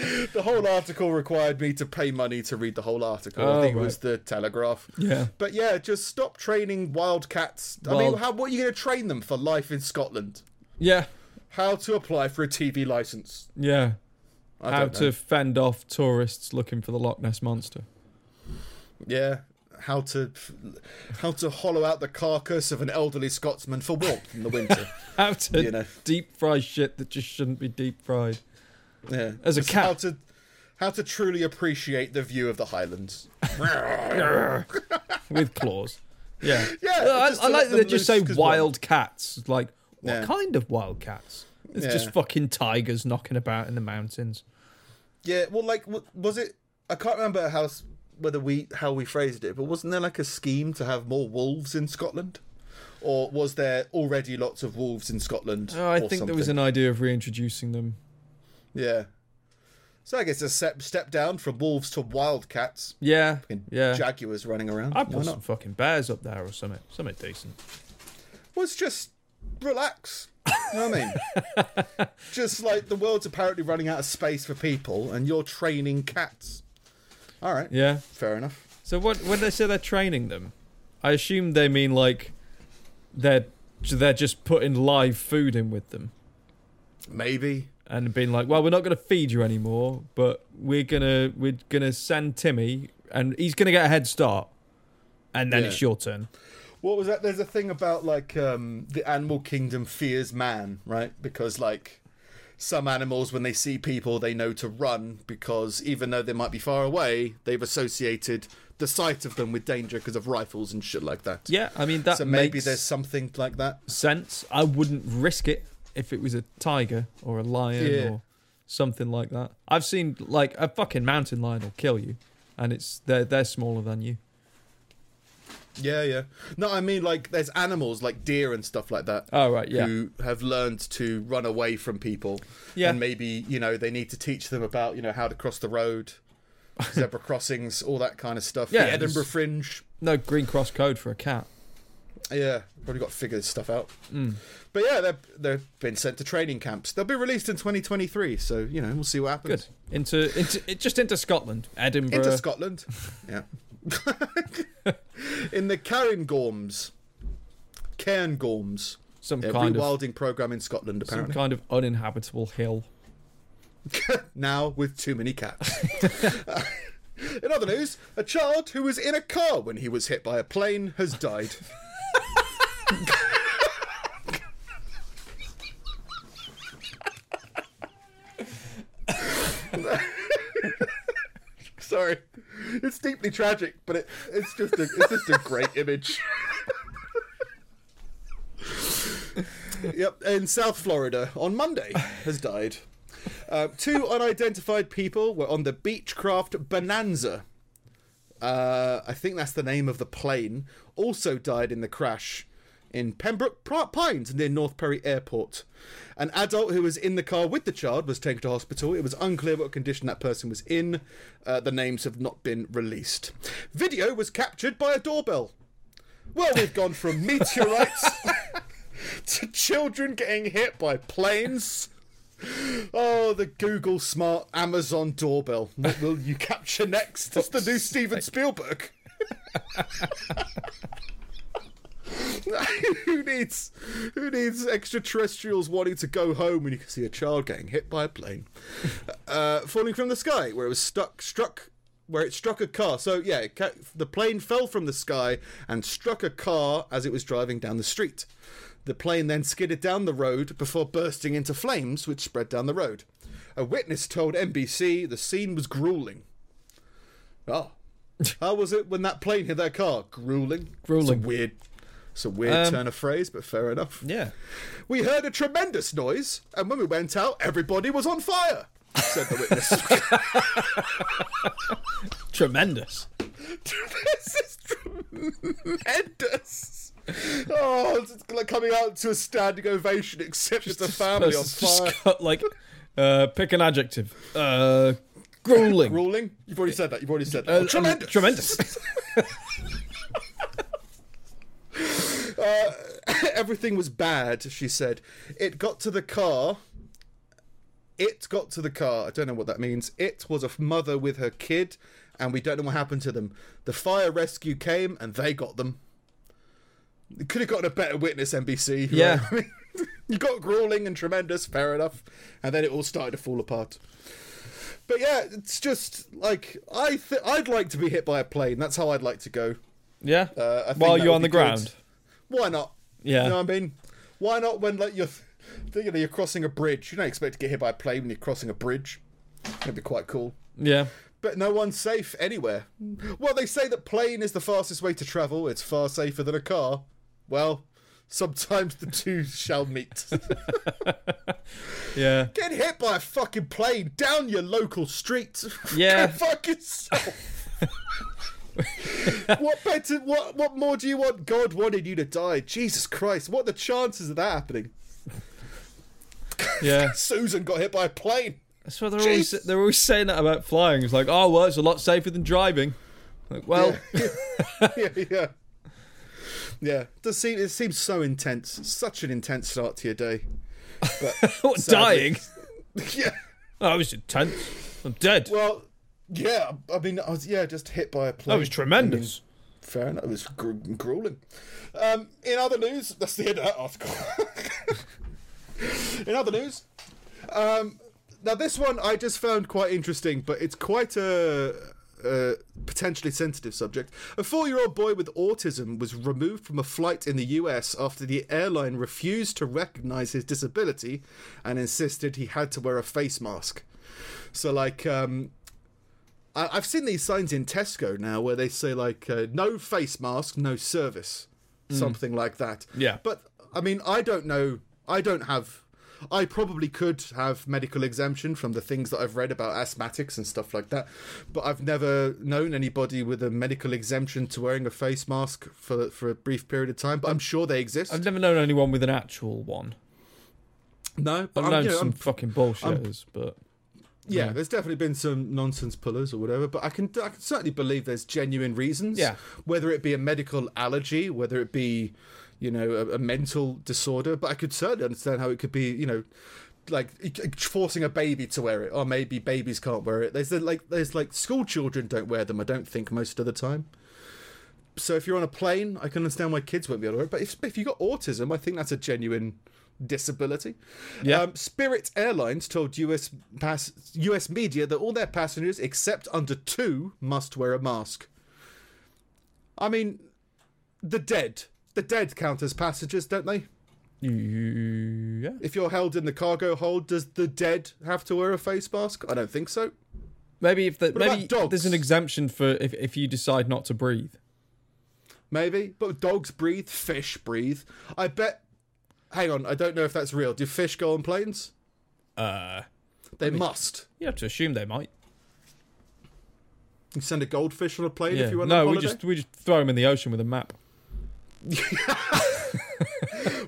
I the whole article required me to pay money to read the whole article. I Oh, think it was the Telegraph. Yeah. But yeah, just stop training wildcats. I mean, how, what are you going to train them for life in Scotland? Yeah. How to apply for a TV license? Yeah. I How to fend off tourists looking for the Loch Ness monster. Yeah. How to how to hollow out the carcass of an elderly Scotsman for warmth in the winter. How to You know. deep fry shit that just shouldn't be deep fried. Yeah. As a cat. How to how to truly appreciate the view of the Highlands. With claws. Yeah. Yeah, I, I like that they just say loose 'cause why wild cats. Like, what Yeah. kind of wild cats? It's just fucking tigers knocking about in the mountains. Yeah, well, like, was it? I can't remember how whether we how we phrased it, but wasn't there like a scheme to have more wolves in Scotland, or was there already lots of wolves in Scotland? Oh, I think there was an idea of reintroducing them. Yeah. So I guess a step step down from wolves to wildcats Yeah. and Yeah. jaguars running around. I'd put some fucking bears up there or something. Something decent. Well, it's just relax. You know what I mean? just like the world's apparently running out of space for people, and you're training cats. All right, Yeah. fair enough. So what when they say they're training them, I assume they mean like they're they're just putting live food in with them Maybe. And being like, well, we're not going to feed you anymore, but we're gonna we're gonna send Timmy and he's gonna get a head start, and then Yeah. it's your turn. What was that? There's a thing about like um, the animal kingdom fears man, right? Because like some animals, when they see people, they know to run because even though they might be far away, they've associated the sight of them with danger because of rifles and shit like that. Yeah, I mean that So maybe makes there's something like that. sense. I wouldn't risk it if it was a tiger or a lion Yeah. or something like that. I've seen like a fucking mountain lion will kill you, and it's they're they're smaller than you. Yeah, yeah. No, I mean like there's animals like deer and stuff like that. Oh right, yeah, Who have learned to run away from people, Yeah. and maybe you know they need to teach them about you know how to cross the road, zebra crossings, all that kind of stuff. Yeah, the Edinburgh Fringe. no green cross code for a cat. Yeah, probably got to figure this stuff out. Mm. But yeah, they've they've been sent to training camps. They'll be released in 2023, so you know we'll see what happens. Good into into just into Scotland, Edinburgh. Into Scotland, yeah. in the Cairngorms, Cairngorms, some a kind of rewilding program in Scotland Apparently, some kind of uninhabitable hill. now with too many cats. in other news, a child who was in a car when he was hit by a plane has died. Sorry, it's deeply tragic, but it, it's just a it's just a great image. yep, in South Florida on Monday has died. Uh, two unidentified people were on the Beechcraft Bonanza. Uh, I think that's the name of the plane. Also died in the crash in Pembroke Pines near North Perry Airport. An adult who was in the car with the child was taken to hospital. It was unclear what condition that person was in. Uh, the names have not been released. Video was captured by a doorbell. Well, we've gone from meteorites to children getting hit by planes. Oh, the Google Smart Amazon doorbell. What will you capture next? It's the new Steven Spielberg. who needs who needs extraterrestrials wanting to go home when you can see a child getting hit by a plane uh, falling from the sky where it was stuck struck where it struck a car so yeah it ca- the plane fell from the sky and struck a car as it was driving down the street the plane then skidded down the road before bursting into flames which spread down the road a witness told NBC the scene was grueling oh how was it when that plane hit that car grueling Grueling. it's a weird it's a weird Um, turn of phrase, but fair enough. Yeah. We heard a tremendous noise, and when we went out, everybody was on fire, said the witness. Tremendous. this is tremendous. Oh, it's like coming out to a standing ovation, except it's a family on Just- just fire. got, like, uh, pick an adjective. Uh, grueling. Ruling? You've already said that. You've already said that. Uh, Oh, tremendous. um, tremendous. Everything was bad, she said. It got to the car. It got to the car. I don't know what that means. It was a mother with her kid, and we don't know what happened to them. The fire rescue came, and they got them. Could have gotten a better witness, NBC. right? Yeah. I mean, you got grueling and tremendous, fair enough. And then it all started to fall apart. But yeah, it's just like I th- I'd like to be hit by a plane. That's how I'd like to go. Yeah. Uh, I think While you're on the be good. ground. Why not? Yeah. You know what I mean? Why not when like you're, you know, you're crossing a bridge? You don't expect to get hit by a plane when you're crossing a bridge. That'd be quite cool. Yeah. But no one's safe anywhere. Well, they say that plane is the fastest way to travel. It's far safer than a car. Well, sometimes the two shall meet. Yeah. Get hit by a fucking plane down your local street. Yeah. Fuck yourself. what better? What what more do you want? God wanted you to die. Jesus Christ! What are the chances of that happening? Yeah. Susan got hit by a plane. That's what they're always they're always saying that about flying. It's like, oh well, it's a lot safer than driving. Like, well, yeah, yeah, yeah. It does seem it seems so intense. Such an intense start to your day. But what sadly- dying? yeah. Oh, it was intense. I'm dead. Well, yeah. I mean, I was yeah just hit by a plane. that was tremendous. Fair enough. It was gr- grueling. Um, in other news, that's the end of that article. in other news, um, now this one I just found quite interesting, but it's quite a uh, potentially sensitive subject. A four-year-old boy with autism was removed from a flight in the U.S. after the airline refused to recognize his disability and insisted he had to wear a face mask. So, like, um, I- I've seen these signs in Tesco now where they say like uh, "No face mask, no service," something like that. Yeah. But I mean, I don't know. I don't have. I probably could have medical exemption from the things that I've read about asthmatics and stuff like that, but I've never known anybody with a medical exemption to wearing a face mask for for a brief period of time. But I'm sure they exist. I've never known anyone with an actual one. no, but I've known you know, some I'm- fucking bullshitters, but yeah, Yeah. there's definitely been some nonsense pullers or whatever, but I can I can certainly believe there's genuine reasons. Yeah. Whether it be a medical allergy, whether it be, you know, a, a mental disorder, but I could certainly understand how it could be, you know, like forcing a baby to wear it, or maybe babies can't wear it. There's the, like there's like school children don't wear them. I don't think most of the time. So if you're on a plane, I can understand why kids won't be able to wear it. But if if you got autism, I think that's a genuine disability. Yeah. Um, Spirit Airlines told US pass- US media that all their passengers, except under two, must wear a mask. I mean, the dead, the dead count as passengers, don't they? yeah. If you're held in the cargo hold, does the dead have to wear a face mask? I don't think so. Maybe if the, maybe there's an exemption for if if you decide not to breathe. Maybe, but dogs breathe, fish breathe. I bet. Hang on, I don't know if that's real. Do fish go on planes? Uh, They must. you have to assume they might. You send a goldfish on a plane Yeah. if you want to. No, on we just we just throw them in the ocean with a map.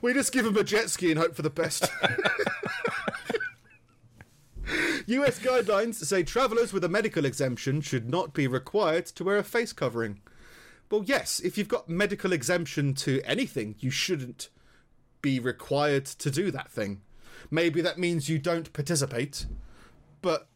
We just give them a jet ski and hope for the best. US guidelines say travellers with a medical exemption should not be required to wear a face covering. Well, yes, if you've got medical exemption to anything, you shouldn't be required to do that thing. Maybe that means you don't participate, but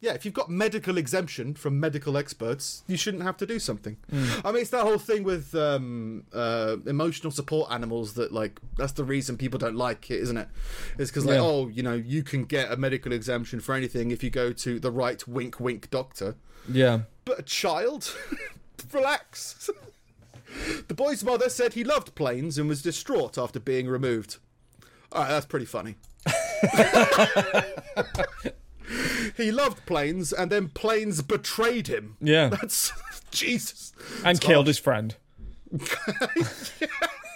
yeah, if you've got medical exemption from medical experts, you shouldn't have to do something. I mean, it's that whole thing with um, uh, emotional support animals that, like, that's the reason people don't like it, isn't it? It's because, like, Yeah. oh, you know, you can get a medical exemption for anything if you go to the right wink wink doctor. Yeah. But a child? Relax. the boy's mother said he loved planes and was distraught after being removed. Alright, that's pretty funny. he loved planes and then planes betrayed him. Yeah. That's Jesus. And killed his friend.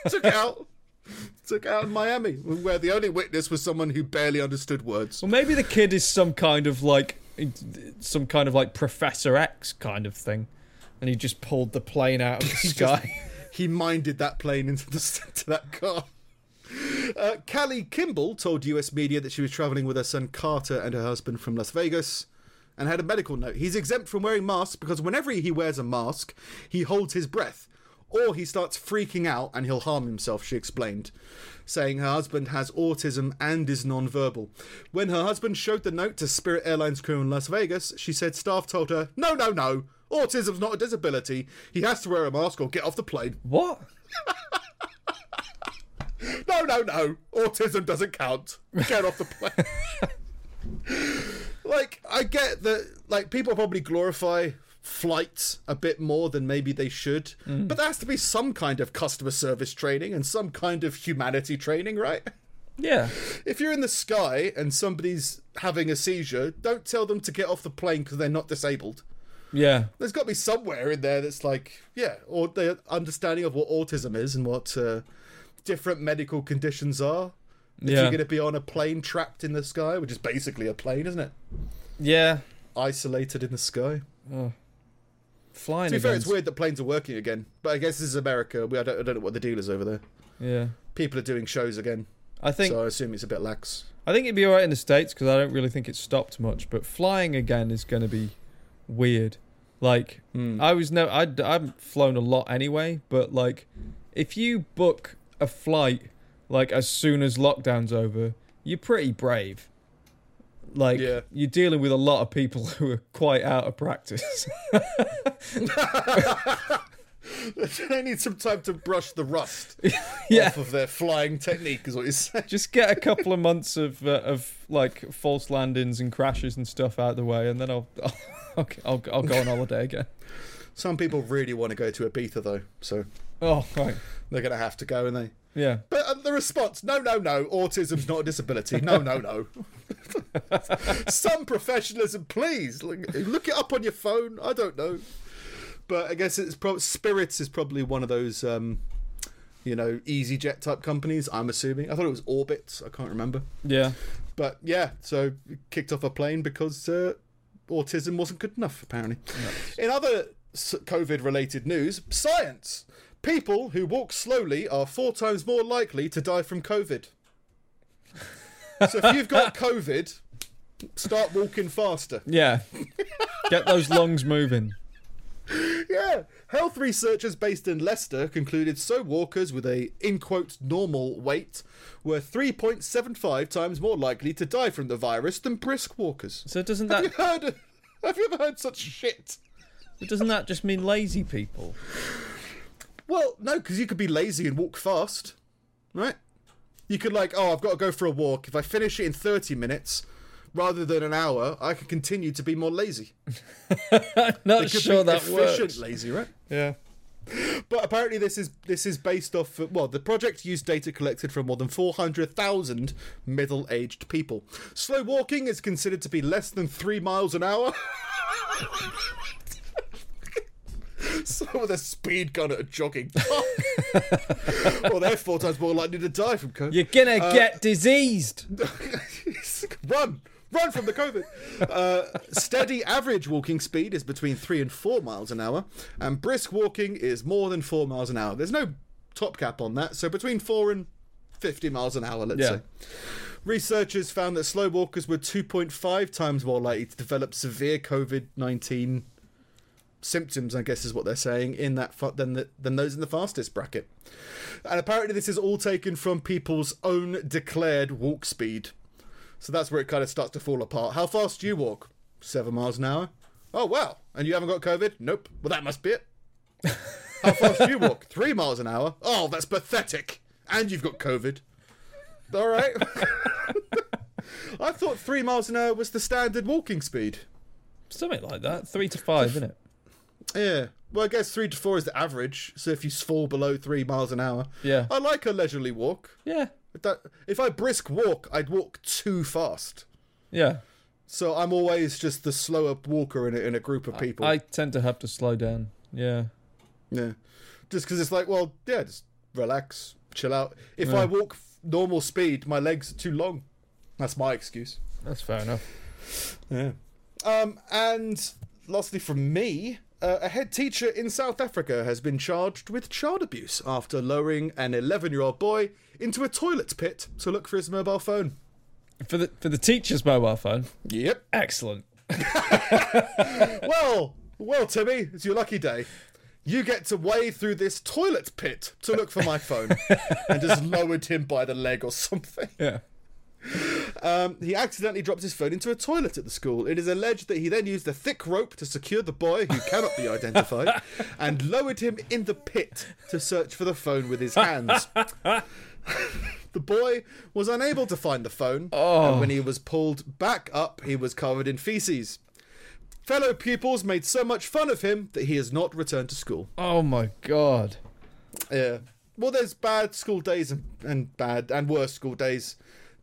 Took out took out in Miami, where the only witness was someone who barely understood words. Well, maybe the kid is some kind of like some kind of like Professor X kind of thing, and he just pulled the plane out of the sky. he minded that plane into the to that car. Uh, Callie Kimball told US media that she was traveling with her son Carter and her husband from Las Vegas and had a medical note. He's exempt from wearing masks because whenever he wears a mask, he holds his breath or he starts freaking out and he'll harm himself, she explained, saying her husband has autism and is non-verbal. When her husband showed the note to Spirit Airlines crew in Las Vegas, she said staff told her, "No, no, no. Autism's not a disability. He has to wear a mask or get off the plane." what? No, no, no. Autism doesn't count. Get off the plane. like, I get that, like, people probably glorify flights a bit more than maybe they should, but there has to be some kind of customer service training and some kind of humanity training, right? Yeah. If you're in the sky and somebody's having a seizure, don't tell them to get off the plane because they're not disabled. Yeah. There's got to be somewhere in there that's like, yeah, or the understanding of what autism is and what uh, different medical conditions are. If Yeah. you're going to be on a plane trapped in the sky, which is basically a plane, isn't it? Yeah. Isolated in the sky. Flying To be fair, it's weird that planes are working again, but I guess this is America. We, I, don't, I don't know what the deal is over there. Yeah. People are doing shows again, I think so I assume it's a bit lax. I think it'd be alright in the states because I don't really think it's stopped much. But flying again is going to be weird. Like Hmm. I was no, I I haven't flown a lot anyway. But like, if you book a flight like as soon as lockdown's over, you're pretty brave. Like Yeah. you're dealing with a lot of people who are quite out of practice. they need some time to brush the rust Yeah. off of their flying technique, is what you're saying. Just get a couple of months of uh, of like false landings and crashes and stuff out of the way, and then I'll I'll, I'll, I'll, I'll go on holiday again. Some people really want to go to Ibiza, though, so Oh, right. they're going to have to go, and they. Yeah. But uh, the response, no, no, no, autism's not a disability. No, no, no. Some professionalism, please. Look, look it up on your phone. I don't know. But I guess it's pro- Spirits is probably one of those, um, you know, EasyJet type companies. I'm assuming. I thought it was Orbit. I can't remember. Yeah. But yeah, so kicked off a plane because uh, autism wasn't good enough, apparently. In other COVID related news, science. People who walk slowly are four times more likely to die from COVID. so if you've got COVID, start walking faster. Yeah. Get those lungs moving. Yeah. Health researchers based in Leicester concluded so walkers with a, in quote normal weight were 3.75 times more likely to die from the virus than brisk walkers. So doesn't Have that you heard? Have you ever heard such shit? doesn't that just mean lazy people? Well, no, because you could be lazy and walk fast, right? You could like, oh, I've got to go for a walk. If I finish it in thirty minutes rather than an hour, I can continue to be more lazy. Not could sure that efficient works. lazy, right? Yeah. But apparently, this is this is based off. Well, the project used data collected from more than four hundred thousand middle-aged people. Slow walking is considered to be less than three miles an hour. So with a speed gun at a jogging park. well, they're four times more likely to die from COVID. You're gonna get diseased. run, run from the COVID. Uh, steady average walking speed is between three and four miles an hour, and brisk walking is more than four miles an hour. There's no top cap on that, so between four and fifty miles an hour, let's Yeah. say. Researchers found that slow walkers were 2.5 times more likely to develop severe COVID 19 symptoms, I guess is what they're saying, in that fa- than the, than those in the fastest bracket. And apparently, this is all taken from people's own declared walk speed. So that's where it kind of starts to fall apart. How fast do you walk? Seven miles an hour. Oh wow! And you haven't got COVID? Nope. Well, that must be it. How fast do you walk? Three miles an hour. Oh, that's pathetic. And you've got COVID. All right. I thought three miles an hour was the standard walking speed. Something like that. Three to five, isn't it? Yeah. Well, I guess three to four is the average. So if you fall below three miles an hour, Yeah. I like a leisurely walk. Yeah. If, that, if I brisk walk, I'd walk too fast. Yeah. So I'm always just the slower walker in a, in a group of people. I tend to have to slow down. Yeah. yeah. Just because it's like, well, yeah, just relax, chill out. If Yeah. I walk normal speed, my legs are too long. That's my excuse. That's fair enough. Yeah. Um, and lastly, from me, uh, a head teacher in South Africa has been charged with child abuse after lowering an 11 year old boy into a toilet pit to look for his mobile phone. For the for the teacher's mobile phone. Yep. Excellent. Well, well, Timmy, it's your lucky day. You get to wade through this toilet pit to look for my phone and just lowered him by the leg or something. Yeah. Um, he accidentally dropped his phone into a toilet at the school. It is alleged that he then used a thick rope to secure the boy, who cannot be identified, and lowered him in the pit to search for the phone with his hands. the boy was unable to find the phone, and when he was pulled back up, he was covered in feces. Fellow pupils made so much fun of him that he has not returned to school. Oh my god. Yeah. Well, there's bad school days and, and bad and worse school days.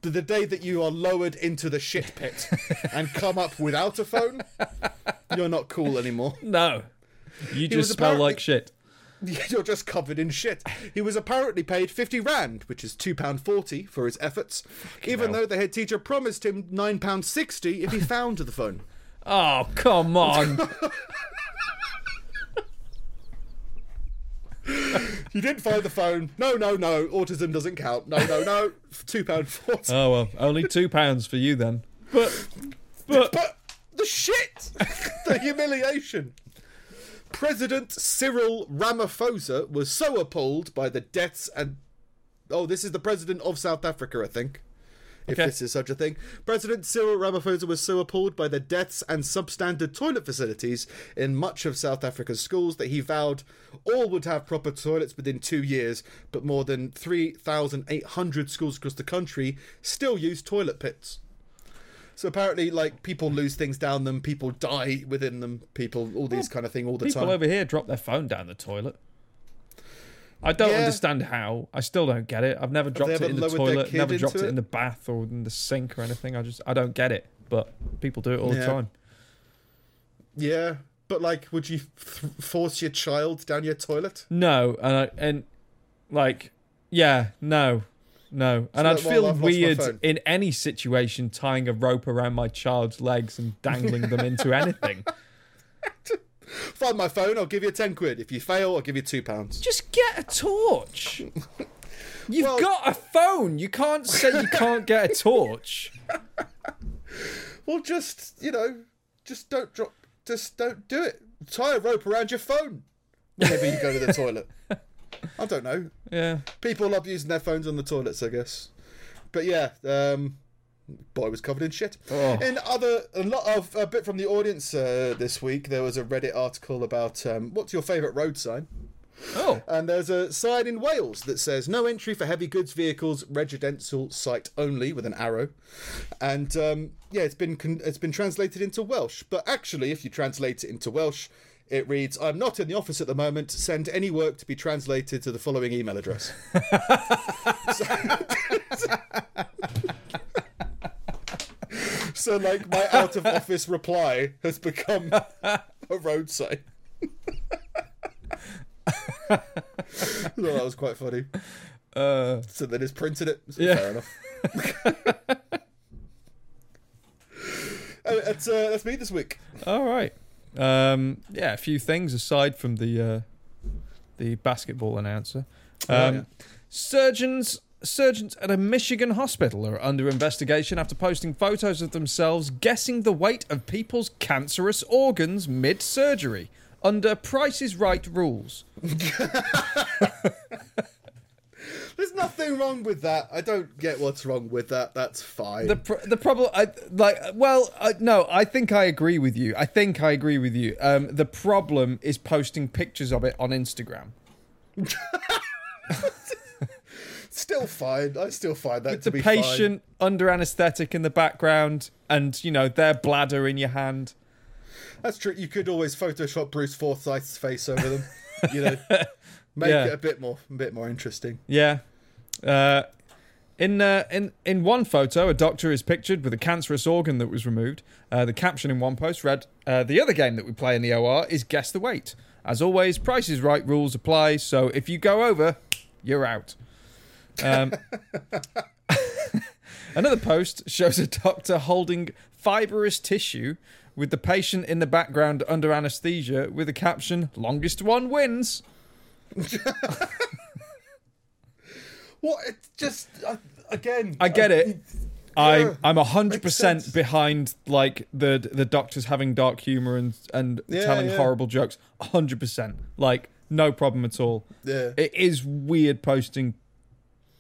The, the day that you are lowered into the shit pit and come up without a phone, you're not cool anymore. No. You just smell like shit. You're just covered in shit. He was apparently paid 50 rand, which is £2.40 for his efforts, even hell. though the head teacher promised him £9.60 if he found the phone. Oh, come on. You didn't find the phone. No, no, no. Autism doesn't count. No, no, no. £2.40. oh well, only two pounds for you then. But but But the shit, the humiliation. President Cyril Ramaphosa was so appalled by the deaths and oh, this is the president of South Africa, I think. If Okay. this is such a thing. President Cyril Ramaphosa was so appalled by the deaths and substandard toilet facilities in much of South Africa's schools that he vowed all would have proper toilets within two years, but more than 3,800 schools across the country still use toilet pits. So apparently, like people lose things down them, people die within them, people all these kind of thing all the People time. People over here drop their phone down the toilet. I don't Yeah. understand how. I still don't get it. I've never dropped it in the toilet, never dropped it it? in the bath or in the sink or anything. I just I don't get it. But people do it all the time. Yeah, but like, would you th- force your child down your toilet? No, and I, and like yeah, no. No. And So, I'd feel I've lost my weird in any situation tying a rope around my child's legs and dangling them into anything. Find my phone. I'll give you ten quid. If you fail, I'll give you two pounds. Just get a torch. You've Well- got a phone. You can't say you can't get a torch. Well, just you know, just don't drop. Just don't do it. Tie a rope around your phone whenever you go to the toilet. I don't know. Yeah. People love using their phones on the toilets, I guess. But yeah, um, boy was covered in shit. Oh. In other, a lot of a bit from the audience uh, this week, there was a Reddit article about um, what's your favourite road sign. Oh. And there's a sign in Wales that says no entry for heavy goods vehicles, residential site only with an arrow. And um, yeah, it's been con- it's been translated into Welsh. But actually, if you translate it into Welsh, it reads, "I'm not in the office at the moment. Send any work to be translated to the following email address." so, like, my out of office reply has become a road sign. I thought that was quite funny. Uh, So they just printed it. So Yeah. Fair enough. Uh, that's, uh, that's me this week. all right. Um, yeah, a few things aside from the uh, the basketball announcer. Oh, Um, yeah. Surgeons surgeons at a Michigan hospital are under investigation after posting photos of themselves guessing the weight of people's cancerous organs mid surgery under Price is Right rules. There's nothing wrong with that. I don't get what's wrong with that. That's fine. The pr- the problem, I like. Well, I, no, I think I agree with you. I think I agree with you. Um, the problem is posting pictures of it on Instagram. Still fine. I still find that to the be patient under anesthetic in the background, and you know their bladder in your hand. That's true. You could always Photoshop Bruce Forsyth's face over them. you know, make Yeah. it a bit more, a bit more interesting. Yeah. Uh, in uh, in in one photo, a doctor is pictured with a cancerous organ that was removed. Uh, the caption in one post read, uh, "The other game that we play in the OR is guess the weight. As always, Price is Right rules apply. So if you go over, you're out." Um, another post shows a doctor holding fibrous tissue with the patient in the background under anesthesia with the caption "Longest one wins." What? It just uh, again. I get it. Yeah, I'm I'm hundred percent behind like the the doctors having dark humor and and Yeah, telling yeah. horrible jokes. hundred percent, like no problem at all. Yeah. It is weird posting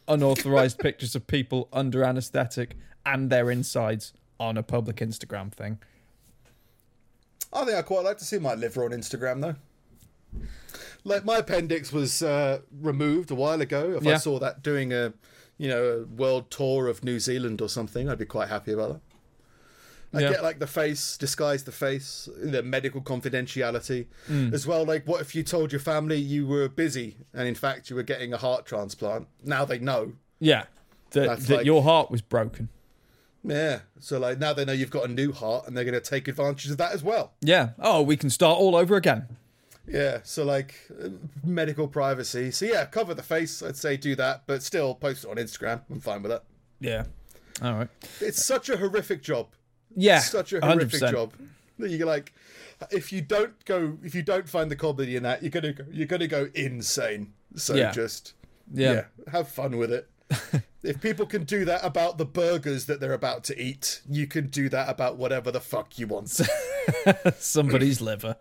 unauthorized pictures of people under anesthetic and their insides on a public Instagram thing. I think I quite like to see my liver on Instagram though. Like my appendix was uh, removed a while ago. If I saw that doing a, you know, a world tour of New Zealand or something, I'd be quite happy about that. I Yeah. get like the face, disguise the face, the medical confidentiality Mm. as well. Like, what if you told your family you were busy and in fact you were getting a heart transplant? Now they know. Yeah, that, that like- your heart was broken. Yeah. So like now they know you've got a new heart and they're going to take advantage of that as well. Yeah. Oh, we can start all over again. Yeah, so like uh, medical privacy. So yeah, cover the face. I'd say do that, but still post it on Instagram. I'm fine with that. Yeah. All right. It's such a horrific job. Yeah. Such a horrific 100%. job. That you like, if you don't go, if you don't find the comedy in that, you're gonna go, you're gonna go insane. So Yeah. just Yeah. yeah, have fun with it. if people can do that about the burgers that they're about to eat, you can do that about whatever the fuck you want. Somebody's liver.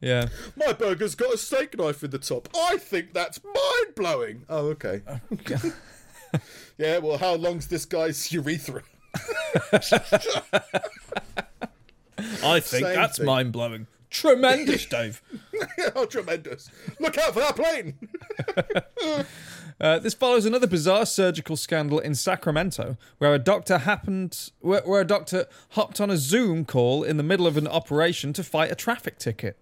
Yeah. My burger's got a steak knife in the top. I think that's mind blowing. Oh, okay. Oh, yeah, well, how long's this guy's urethra? I think Same that's thing. mind blowing. Tremendous, Dave. oh, tremendous! Look out for that plane! Uh, this follows another bizarre surgical scandal in Sacramento, where a doctor happened, where, where a doctor hopped on a Zoom call in the middle of an operation to fight a traffic ticket.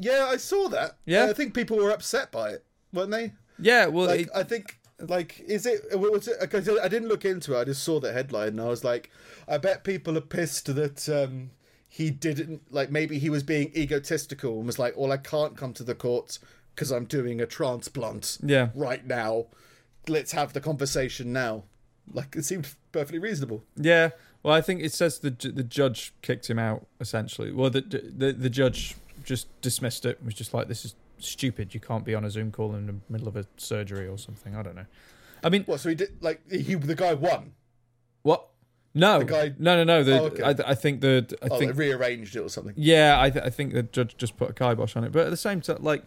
yeah, I saw that. Yeah? And I think people were upset by it, weren't they? Yeah, well, Like, it- I think, like, is it? Was it? I didn't look into it. I just saw the headline, and I was like, I bet people are pissed that um, he didn't. Like, maybe he was being egotistical and was like, "Well, I can't come to the courts because I'm doing a transplant yeah, right now. Let's have the conversation now." Like, it seemed perfectly reasonable. yeah. Well, I think it says the the judge kicked him out essentially. Well, the the the judge just dismissed it. Was just like, this is stupid. You can't be on a Zoom call in the middle of a surgery or something. I don't know. I mean, What? So he did like he the guy won. what? No, guy- no, no, no. The, Oh, okay. I, I think the I Oh, think they rearranged it or something. Yeah, I, th- I think the judge just put a kibosh on it. But at the same time, like,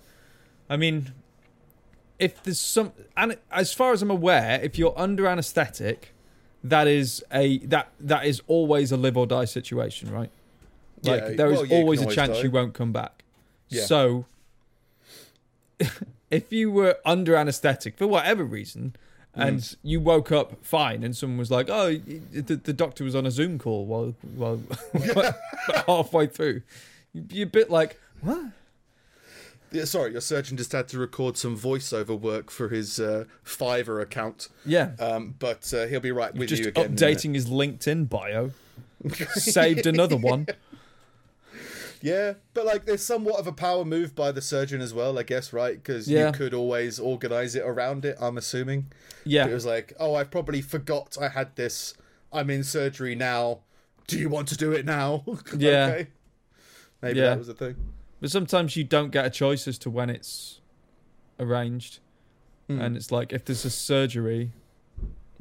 I mean, if there's some, and as far as I'm aware, if you're under anaesthetic, that is a that that is always a live or die situation, right? Like Yeah, there is well, yeah, you always a chance die. you won't come back. Yeah. So, if you were under anaesthetic for whatever reason. Mm. And you woke up fine, and someone was like, "Oh, the, the doctor was on a Zoom call while while halfway through." You'd be a bit like, "What?" Yeah, sorry, your surgeon just had to record some voiceover work for his uh, Fiverr account, Yeah, um, but uh, he'll be right with just you again. updating his LinkedIn bio. Saved another one. Yeah, but like, there's somewhat of a power move by the surgeon as well, I guess, right? Because Yeah. you could always organize it around it. I'm assuming. Yeah. It was like, oh, I probably forgot I had this. I'm in surgery now. Do you want to do it now? Yeah. okay. Maybe Yeah. that was the thing. but sometimes you don't get a choice as to when it's arranged, Hmm. and it's like if there's a surgery,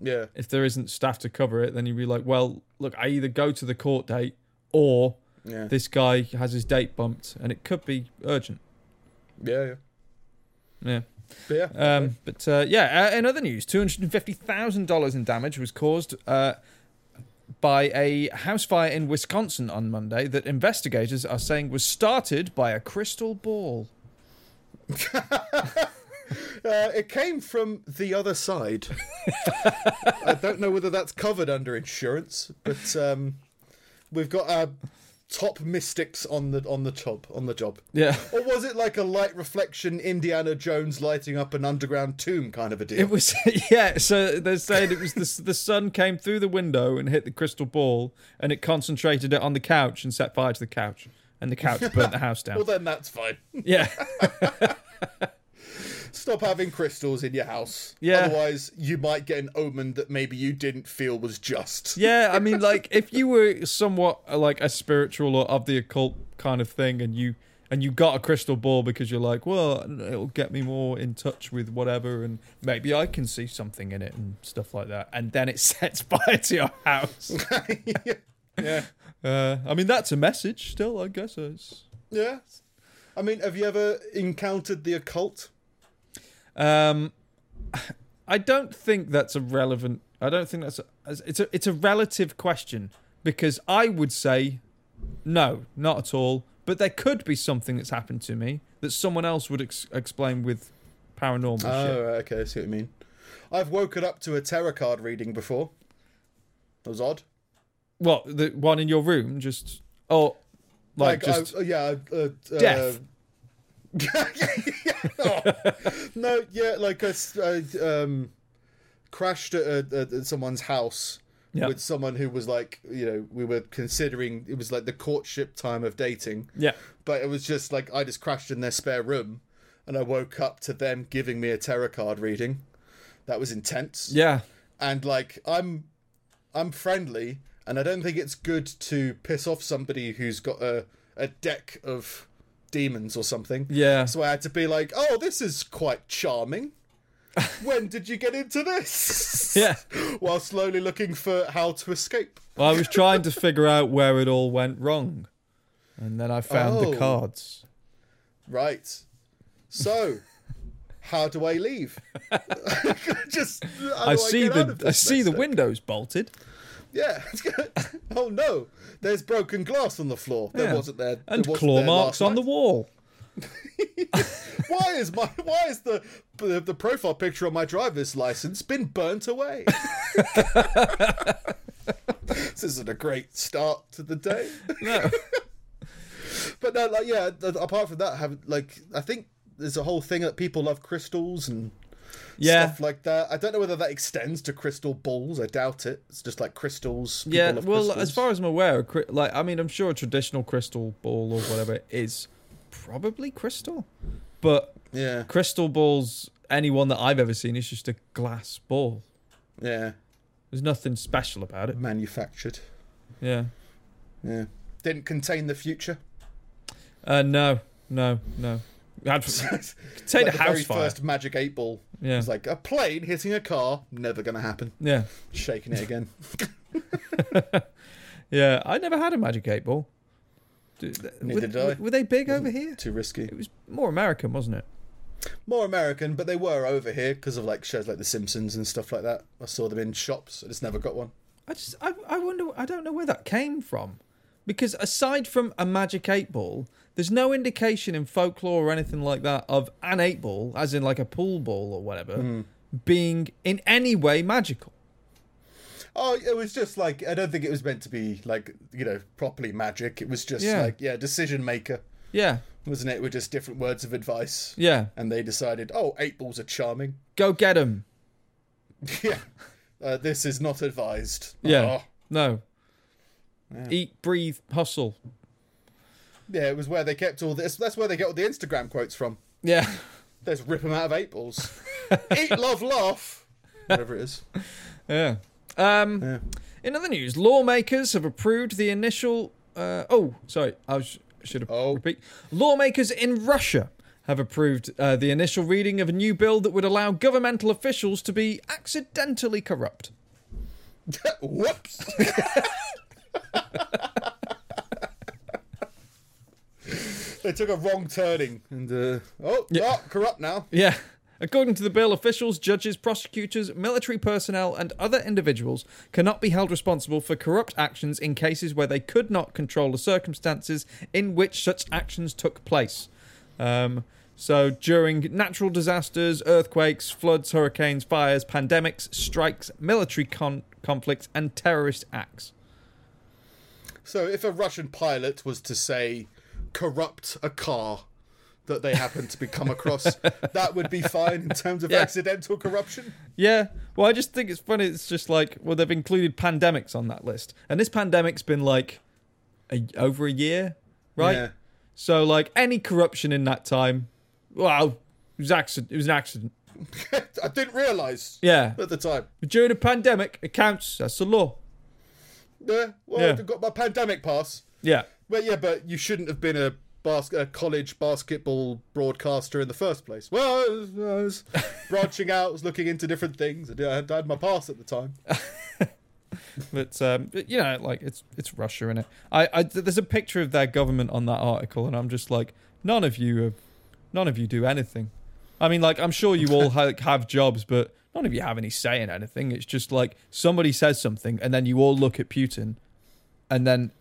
Yeah. if there isn't staff to cover it, then you'd be like, "Well, look, I either go to the court date or Yeah. this guy has his date bumped, and it could be urgent." Yeah. Yeah. Yeah. But yeah. Um, but uh, yeah, uh, in other news, two hundred and fifty thousand dollars in damage was caused uh, by a house fire in Wisconsin on Monday that investigators are saying was started by a crystal ball. Uh, it came from the other side. I don't know whether that's covered under insurance, but um, we've got our top mystics on the on the job on the job. Yeah, Or was it like a light reflection Indiana Jones lighting up an underground tomb kind of a deal? it was. Yeah, so they're saying it was the the sun came through the window and hit the crystal ball, and it concentrated it on the couch and set fire to the couch, and the couch burnt the house down. well, then that's fine. Yeah, Stop having crystals in your house. Yeah. Otherwise, you might get an omen that maybe you didn't feel was just. Yeah, I mean, like if you were somewhat like a spiritual or of the occult kind of thing, and you and you got a crystal ball because you're like, well, it'll get me more in touch with whatever, and maybe I can see something in it and stuff like that, and then it sets fire to your house. yeah. Uh, I mean, that's a message still, I guess. It's, Yeah. I mean, have you ever encountered the occult? Um, I don't think that's a relevant. I don't think that's a, it's a it's a relative question because I would say no, not at all. But there could be something that's happened to me that someone else would ex- explain with paranormal Oh, shit. right, okay, I see what you mean. I've woken up to a tarot card reading before. That was odd. What the one in your room? Just oh, like, just I, yeah, I- uh, uh, Death. Oh. no, yeah, like I um, crashed at, at, at someone's house Yeah. with someone who was like, you know, we were considering it was like the courtship time of dating, yeah, but it was just like I just crashed in their spare room, and I woke up to them giving me a tarot card reading. That was intense yeah, and like I'm I'm friendly and I don't think it's good to piss off somebody who's got a a deck of demons or something. yeah. So I had to be like, "Oh, this is quite charming. when did you get into this?" Yeah. While slowly looking for how to escape. Well, I was trying to figure out where it all went wrong, and then I found Oh. the cards. Right. So, how do I leave? Just do I see of the I see the windows bolted Yeah. oh no, there's broken glass on the floor. There Yeah. wasn't there. and there claw there marks on the wall. Why is my why is the, the the profile picture on my driver's license been burnt away? this isn't a great start to the day. No. But no, like yeah. Apart from that, have like I think there's a whole thing that people love crystals and Yeah. stuff like that. I don't know whether that extends to crystal balls. I doubt it. It's just like crystals. Yeah, well, crystals. as far as I'm aware, like I mean, I'm sure a traditional crystal ball or whatever is probably crystal, but yeah, crystal balls, anyone that I've ever seen is just a glass ball. yeah, There's nothing special about it. manufactured. Yeah. Yeah, didn't contain the future. Uh, no, no, no. It's take like a the very fire. first Magic Eight Ball. Yeah. It's like a plane hitting a car. Never gonna happen. Yeah, Shaking it again. yeah. I never had a magic eight ball. Neither were, did I. Were they big over here? Too risky. It was more American, wasn't it? More American, but they were over here because of like shows like The Simpsons and stuff like that. I saw them in shops. I just never got one. I just, I, I wonder, I don't know where that came from, because aside from a magic eight ball, there's no indication in folklore or anything like that of an eight ball, as in like a pool ball or whatever, Hmm. being in any way magical. Oh, it was just like I don't think it was meant to be like you know properly magic. It was just Yeah. like yeah, decision maker, Yeah, wasn't it? With just different words of advice, yeah. and they decided, oh, eight balls are charming. Go get them. yeah, uh, this is not advised. Yeah. Oh. No. Eat, breathe, hustle. Yeah. It was where they kept all this. That's where they get all the Instagram quotes from. Yeah. Let's rip them out of eight balls. Eat, love, laugh. Whatever it is. Yeah. Um, Yeah. In other news, lawmakers have approved the initial. Uh, oh, sorry, I should have Oh. repeat. Lawmakers in Russia have approved uh, the initial reading of a new bill that would allow governmental officials to be accidentally corrupt. Whoops. they took a wrong turning and uh, oh, Yeah. oh, corrupt now. Yeah. According to the bill, officials, judges, prosecutors, military personnel, and other individuals cannot be held responsible for corrupt actions in cases where they could not control the circumstances in which such actions took place. Um, so, during natural disasters, earthquakes, floods, hurricanes, fires, pandemics, strikes, military con- conflicts, and terrorist acts. So if a Russian pilot was to say corrupt a car that they happen to be come across, that would be fine in terms of Yeah. accidental corruption. Yeah, well, I just think it's funny. It's just like, well, they've included pandemics on that list, and this pandemic's been like a, over a year, right? Yeah. So, like, any corruption in that time, well, it was accident. It was an accident. I didn't realise Yeah, at the time. during a pandemic, it counts. That's the law. Yeah, well, Yeah. I got my pandemic pass. Yeah, Well, yeah, but you shouldn't have been a, bas- a college basketball broadcaster in the first place. Well, I was, I was branching out, was looking into different things. I had, I had my pass at the time. but, um, but you know, like it's it's Russia in it. I, I there's a picture of their government on that article, and I'm just like, none of you have, none of you do anything. I mean, like, I'm sure you all ha- have jobs, but none of you have any say in anything. It's just like somebody says something, and then you all look at Putin, and then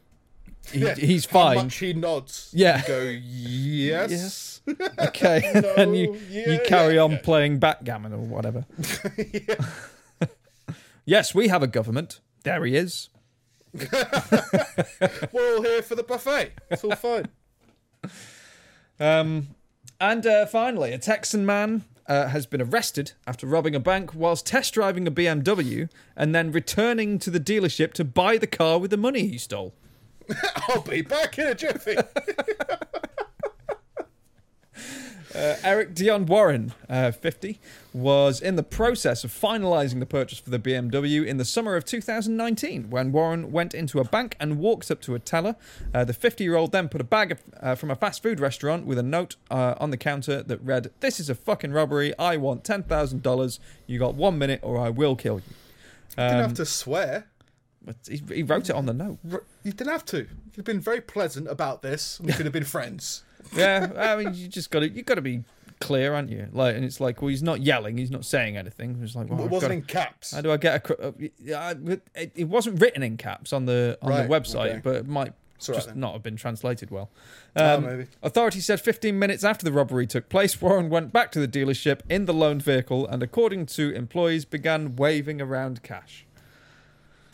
he, Yeah, he's How fine. much he nods. Yeah. You go, yes. Yes. Okay, and you yeah, you carry yeah, on playing backgammon or whatever. Yes, we have a government. There he is. We're all here for the buffet. It's all fine. Um, and uh, finally, a Texan man uh, has been arrested after robbing a bank whilst test driving a BMW and then returning to the dealership to buy the car with the money he stole. I'll be back in a jiffy. Uh, Eric Dion Warren, uh, 50, was in the process of finalising the purchase for the BMW in the summer of 2019 when Warren went into a bank and walked up to a teller. Uh, the 50 year old then put a bag of, uh, from a fast food restaurant with a note uh, on the counter that read, This is a fucking robbery. I want $10,000. You got one minute or I will kill you. didn't Um, have to swear. but he, he wrote it on the note. R- You didn't have to. You've been very pleasant about this. We could have been friends. Yeah, I mean, you just got to you got to be clear, aren't you? Like, and it's like, well, he's not yelling, he's not saying anything. It's like, well, it wasn't gotta- in caps. How do I get a? Uh, it, it wasn't written in caps on the on Right, the website, okay. but it might It's just then. not have been translated well. Oh, Um, maybe. Authorities said 15 minutes after the robbery took place, Warren went back to the dealership in the loaned vehicle and, according to employees, began waving around cash.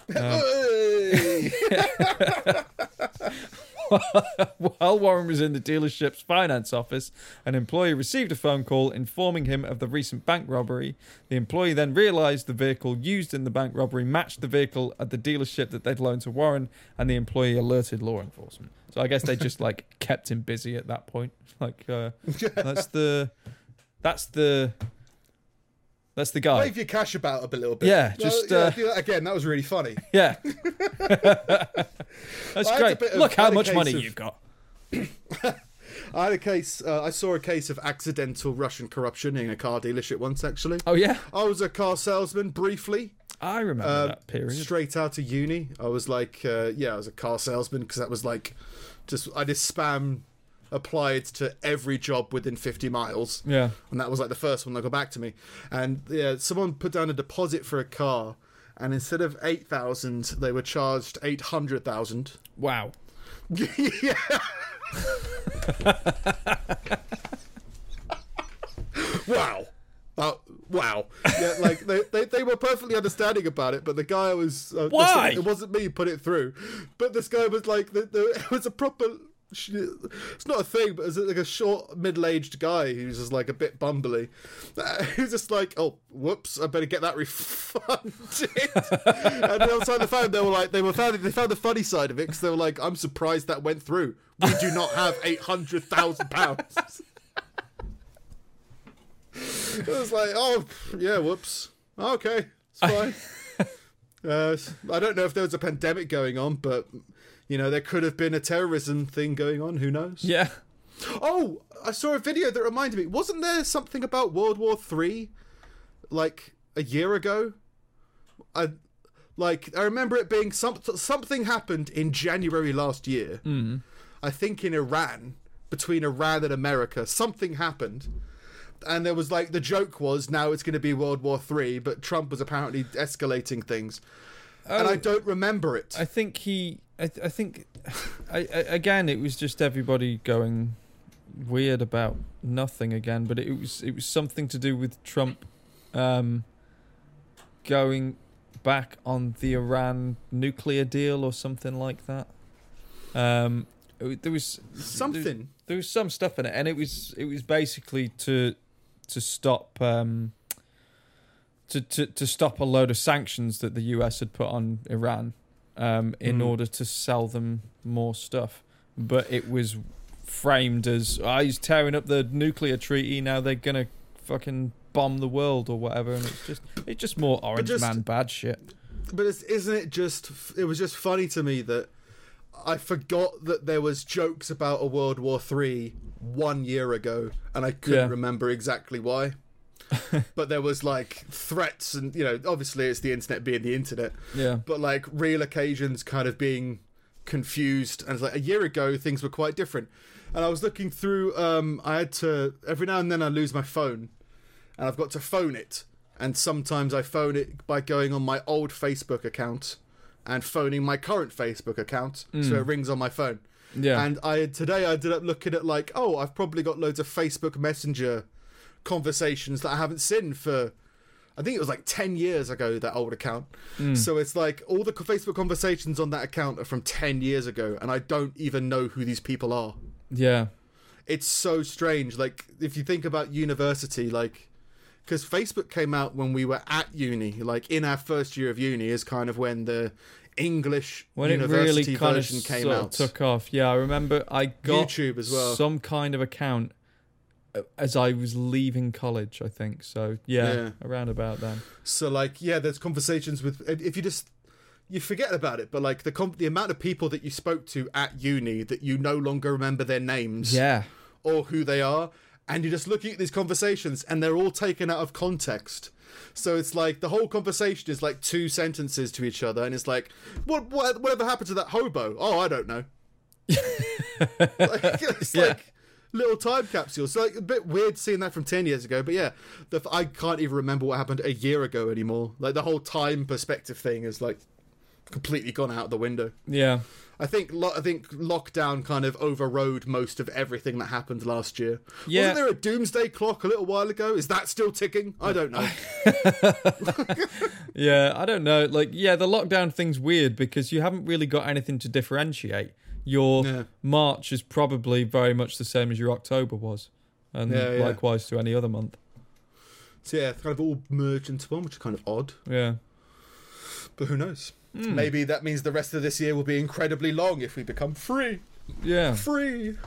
Hey! While Warren was in the dealership's finance office, an employee received a phone call informing him of the recent bank robbery. The employee then realized the vehicle used in the bank robbery matched the vehicle at the dealership that they'd loaned to Warren, and the employee alerted law enforcement. So I guess they just like kept him busy at that point. Like uh, that's the that's the that's the guy. Wave your cash about a little bit. Yeah, Well, just, yeah, uh, do that again. That was really funny. Yeah. That's I great. of- Look how much money of- you've got. I had a case. Uh, I saw a case of accidental Russian corruption in a car dealership once. Actually, Oh yeah, I was a car salesman briefly. I remember Uh, that period. Straight out of uni, I was like, uh, yeah, I was a car salesman because that was like, just I just spam applied to every job within 50 miles. Yeah. and that was like the first one that got back to me. And yeah, someone put down a deposit for a car, and instead of eight thousand, they were charged eight hundred thousand. Wow. yeah. wow. Uh, wow. Yeah, like they, they, they were perfectly understanding about it, but the guy was uh, Why? It wasn't me put it through, but this guy was like the, the, it was a proper. Sh- It's not a thing, but it's like a short, middle-aged guy who's just like a bit bumbly. Uh, Who's just like, oh, whoops! I better get that refunded. and the other side the phone, they were like, they were found they found the funny side of it because they were like, I'm surprised that went through. We do not have eight hundred thousand pounds. It was like, oh, yeah, whoops. Okay, it's fine. uh, I don't know if there was a pandemic going on, but, you know, there could have been a terrorism thing going on. Who knows? Yeah. Oh, I saw a video that reminded me. Wasn't there something about World War Three, like a year ago? I like I remember it being some something happened in January last year. Mm. I think in Iran, between Iran and America, something happened. And there was like the joke was now it's going to be World War Three, but Trump was apparently escalating things, and I Oh. don't remember it. I think he. I, I think. I, I, again, it was just everybody going weird about nothing again, but it was it was something to do with Trump, um, going back on the Iran nuclear deal or something like that. Um, it- there was Something. there was some stuff in it, and it was it was basically to to stop um, to, to to stop a load of sanctions that the US had put on Iran um, in Mm. order to sell them more stuff. But it was framed as oh, he's tearing up the nuclear treaty. Now they're gonna fucking bomb the world or whatever, and it's just it's just more orange just- man bad shit. But it's, isn't it just? It was just funny to me that I forgot that there was jokes about a World War Three one year ago, and I couldn't Yeah. remember exactly why. but there was like threats, and you know, obviously it's the internet being the internet, Yeah, but like real occasions kind of being confused. And it's like a year ago, things were quite different. And I was looking through. Um, I had to every now and then I lose my phone, and I've got to phone it. And sometimes I phone it by going on my old Facebook account and phoning my current Facebook account, so it rings on my phone. yeah, And I today I ended up looking at like, oh, I've probably got loads of Facebook Messenger conversations that I haven't seen for. I think it was like ten years ago that old account. Hmm. So it's like all the Facebook conversations on that account are from ten years ago, and I don't even know who these people are. yeah, It's so strange. Like if you think about university, like because Facebook came out when we were at uni, like in our first year of uni, is kind of when the English when it university really kind of version came out. took off. Yeah, I remember I got YouTube as well. some kind of account as I was leaving college. I think so. Yeah, Yeah. around about then. So like, yeah, there's conversations with if you just you forget about it, but like the com- the amount of people that you spoke to at uni that you no longer remember their names Yeah, or who they are, and you're just looking at these conversations and they're all taken out of context. So it's like the whole conversation is like two sentences to each other, and it's like, what, what whatever happened to that hobo? Oh, I don't know. like, it's Yeah. like, little time capsule. So like a bit weird seeing that from ten years ago, but yeah, the, I can't even remember what happened a year ago anymore. Like the whole time perspective thing is like completely gone out the window. Yeah. I think lo- I think lockdown kind of overrode most of everything that happened last year. Yeah. Wasn't there a doomsday clock a little while ago? Is that still ticking? I don't know. Yeah, I don't know. Like, yeah, the lockdown thing's weird because you haven't really got anything to differentiate. Your Yeah. March is probably very much the same as your October was, and Yeah, yeah. likewise to any other month. so yeah, it's kind of all merged into one, which is kind of odd. Yeah. But who knows? Hmm. Maybe that means the rest of this year will be incredibly long if we become free. Yeah, Free.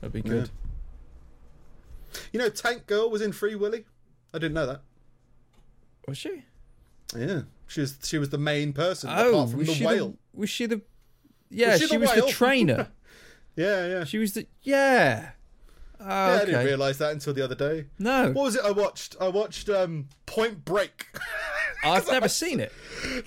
that'd be good. You know, Tank Girl was in Free Willy. I didn't know that. Was she? Yeah, she was. She was the main person Oh, apart from was the she whale. the? Was she the? Yeah, she she, was the trainer. Yeah, yeah. she was the. Yeah. Oh, yeah I didn't realise that until the other day. No, What was it I watched? I watched um, Point Break. I've never seen it.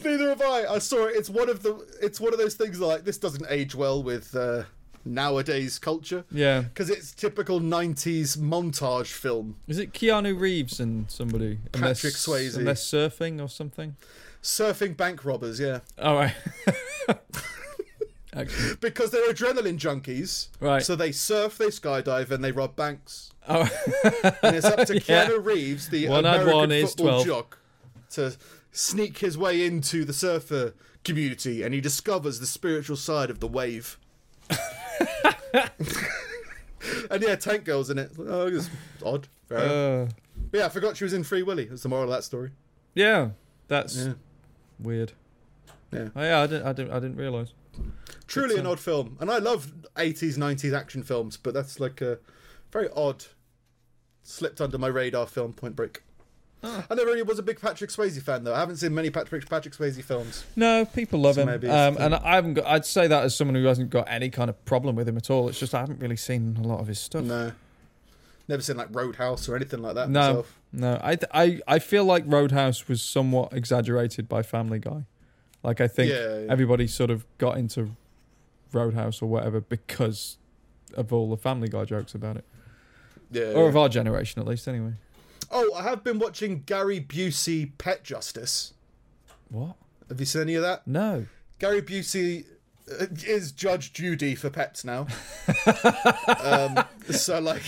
Neither have I. I saw it. It's one of the. It's one of those things like this doesn't age well with uh, nowadays culture Yeah. because it's typical '90s montage film. Is it Keanu Reeves and somebody? Patrick s- Swayze. And they're surfing or something. Surfing bank robbers, yeah, All right. Actually, because they're adrenaline junkies. Right. So they surf, they skydive, and they rob banks. oh, And it's up to Yeah. Keanu Reeves, the One American one football 12. jock, to sneak his way into the surfer community, and he discovers the spiritual side of the wave. and yeah, Tank Girl's in it. Oh, it's odd. Uh, yeah, I forgot she was in Free Willy. That's the moral of that story. yeah, that's Yeah. weird. Yeah. Oh, yeah, I didn't, I didn't, I didn't realize. Truly an uh, odd film. And I love 80s, 90s action films, but that's like a very odd, slipped under my radar film, Point Break. Ah. I never really was a big Patrick Swayze fan, though. I haven't seen many Patrick Patrick Swayze films. No, people love So him, um, and I haven't got. I'd say that as someone who hasn't got any kind of problem with him at all. It's just I haven't really seen a lot of his stuff. No. Never seen like Roadhouse or anything like that No. myself. No, I, th- I, I feel like Roadhouse was somewhat exaggerated by Family Guy. Like I think Yeah, yeah. everybody sort of got into Roadhouse or whatever because of all the Family Guy jokes about it, Yeah. or of our generation at least. Anyway, Oh, I have been watching Gary Busey Pet Justice. what? Have you seen any of that? No. Gary Busey uh, is Judge Judy for pets now. um, so like,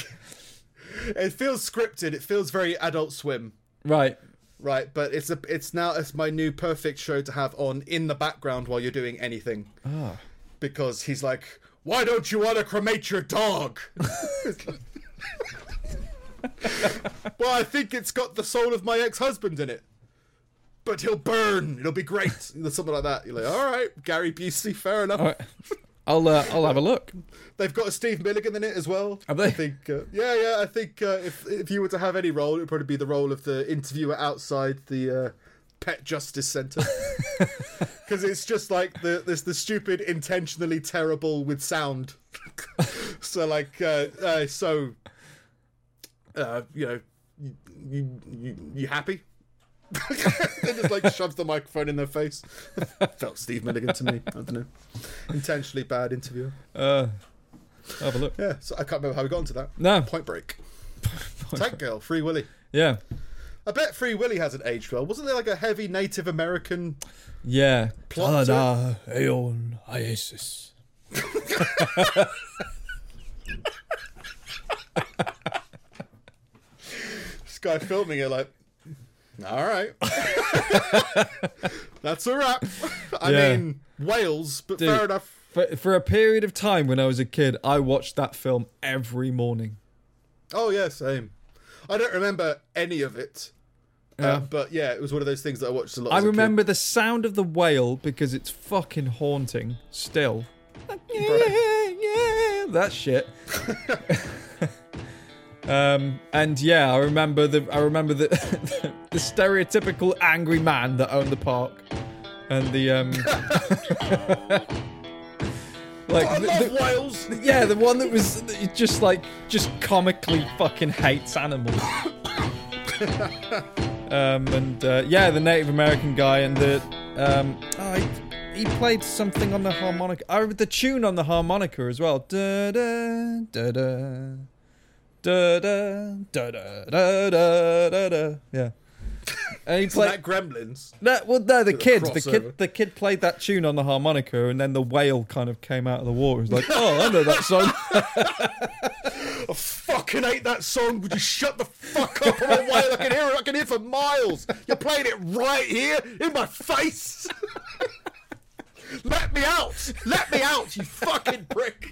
it feels scripted. It feels very Adult Swim, Right. right? But it's a it's now it's my new perfect show to have on in the background while you're doing anything Ah. Because he's like, "Why don't you want to cremate your dog?" well, I think it's got the soul of my ex-husband in it. But he'll burn. It'll be great. Something like that. You're like, all right, Gary Busey, fair enough. All right. I'll uh, I'll have a look. They've got a Steve Milligan in it as well. Have they? I think, uh, yeah, yeah. I think uh, if if you were to have any role, it would probably be the role of the interviewer outside the uh, Pet Justice Center, because it's just like the there's the stupid, intentionally terrible with sound. so like, uh, uh, so, uh, you know, you you, you, you happy? and just like shoves the microphone in their face. Felt Steve Milligan to me. I don't know. Intentionally bad interviewer. Uh, have a look. Yeah, so I can't remember how we got into that. No. Point Break. Tank Girl, Free Willy. Yeah. I bet Free Willy hasn't aged well. Wasn't there like a heavy Native American? Yeah. Plot to Aeon Isis. This guy filming it like, all right, that's a wrap. I Yeah. mean, whales, but Dude. fair enough. For, for a period of time when I was a kid, I watched that film every morning. Oh yeah, same. I don't remember any of it, Yeah. uh, but yeah, it was one of those things that I watched a lot. I a kid. remember the sound of the whale because it's fucking haunting still. Yeah, yeah, that shit. um, and yeah, I remember the I remember the the stereotypical angry man that owned the park, and the um, like I the- love the- whales. yeah, the one that was just like just comically fucking hates animals. um, and uh, yeah, the Native American guy and the um, oh, he, he played something on the harmonica. I remember the tune on the harmonica as well. Da da da da da da da da da da. Yeah. And he played. that Gremlins? No, well, no, the kid, the kid, the kid played that tune on the harmonica, and then the whale kind of came out of the water. He's like, "Oh, I know that song." I fucking hate that song. Would you shut the fuck up? I'm a whale. I can hear it. I can hear it for miles. You're playing it right here in my face. Let me out. Let me out, you fucking prick.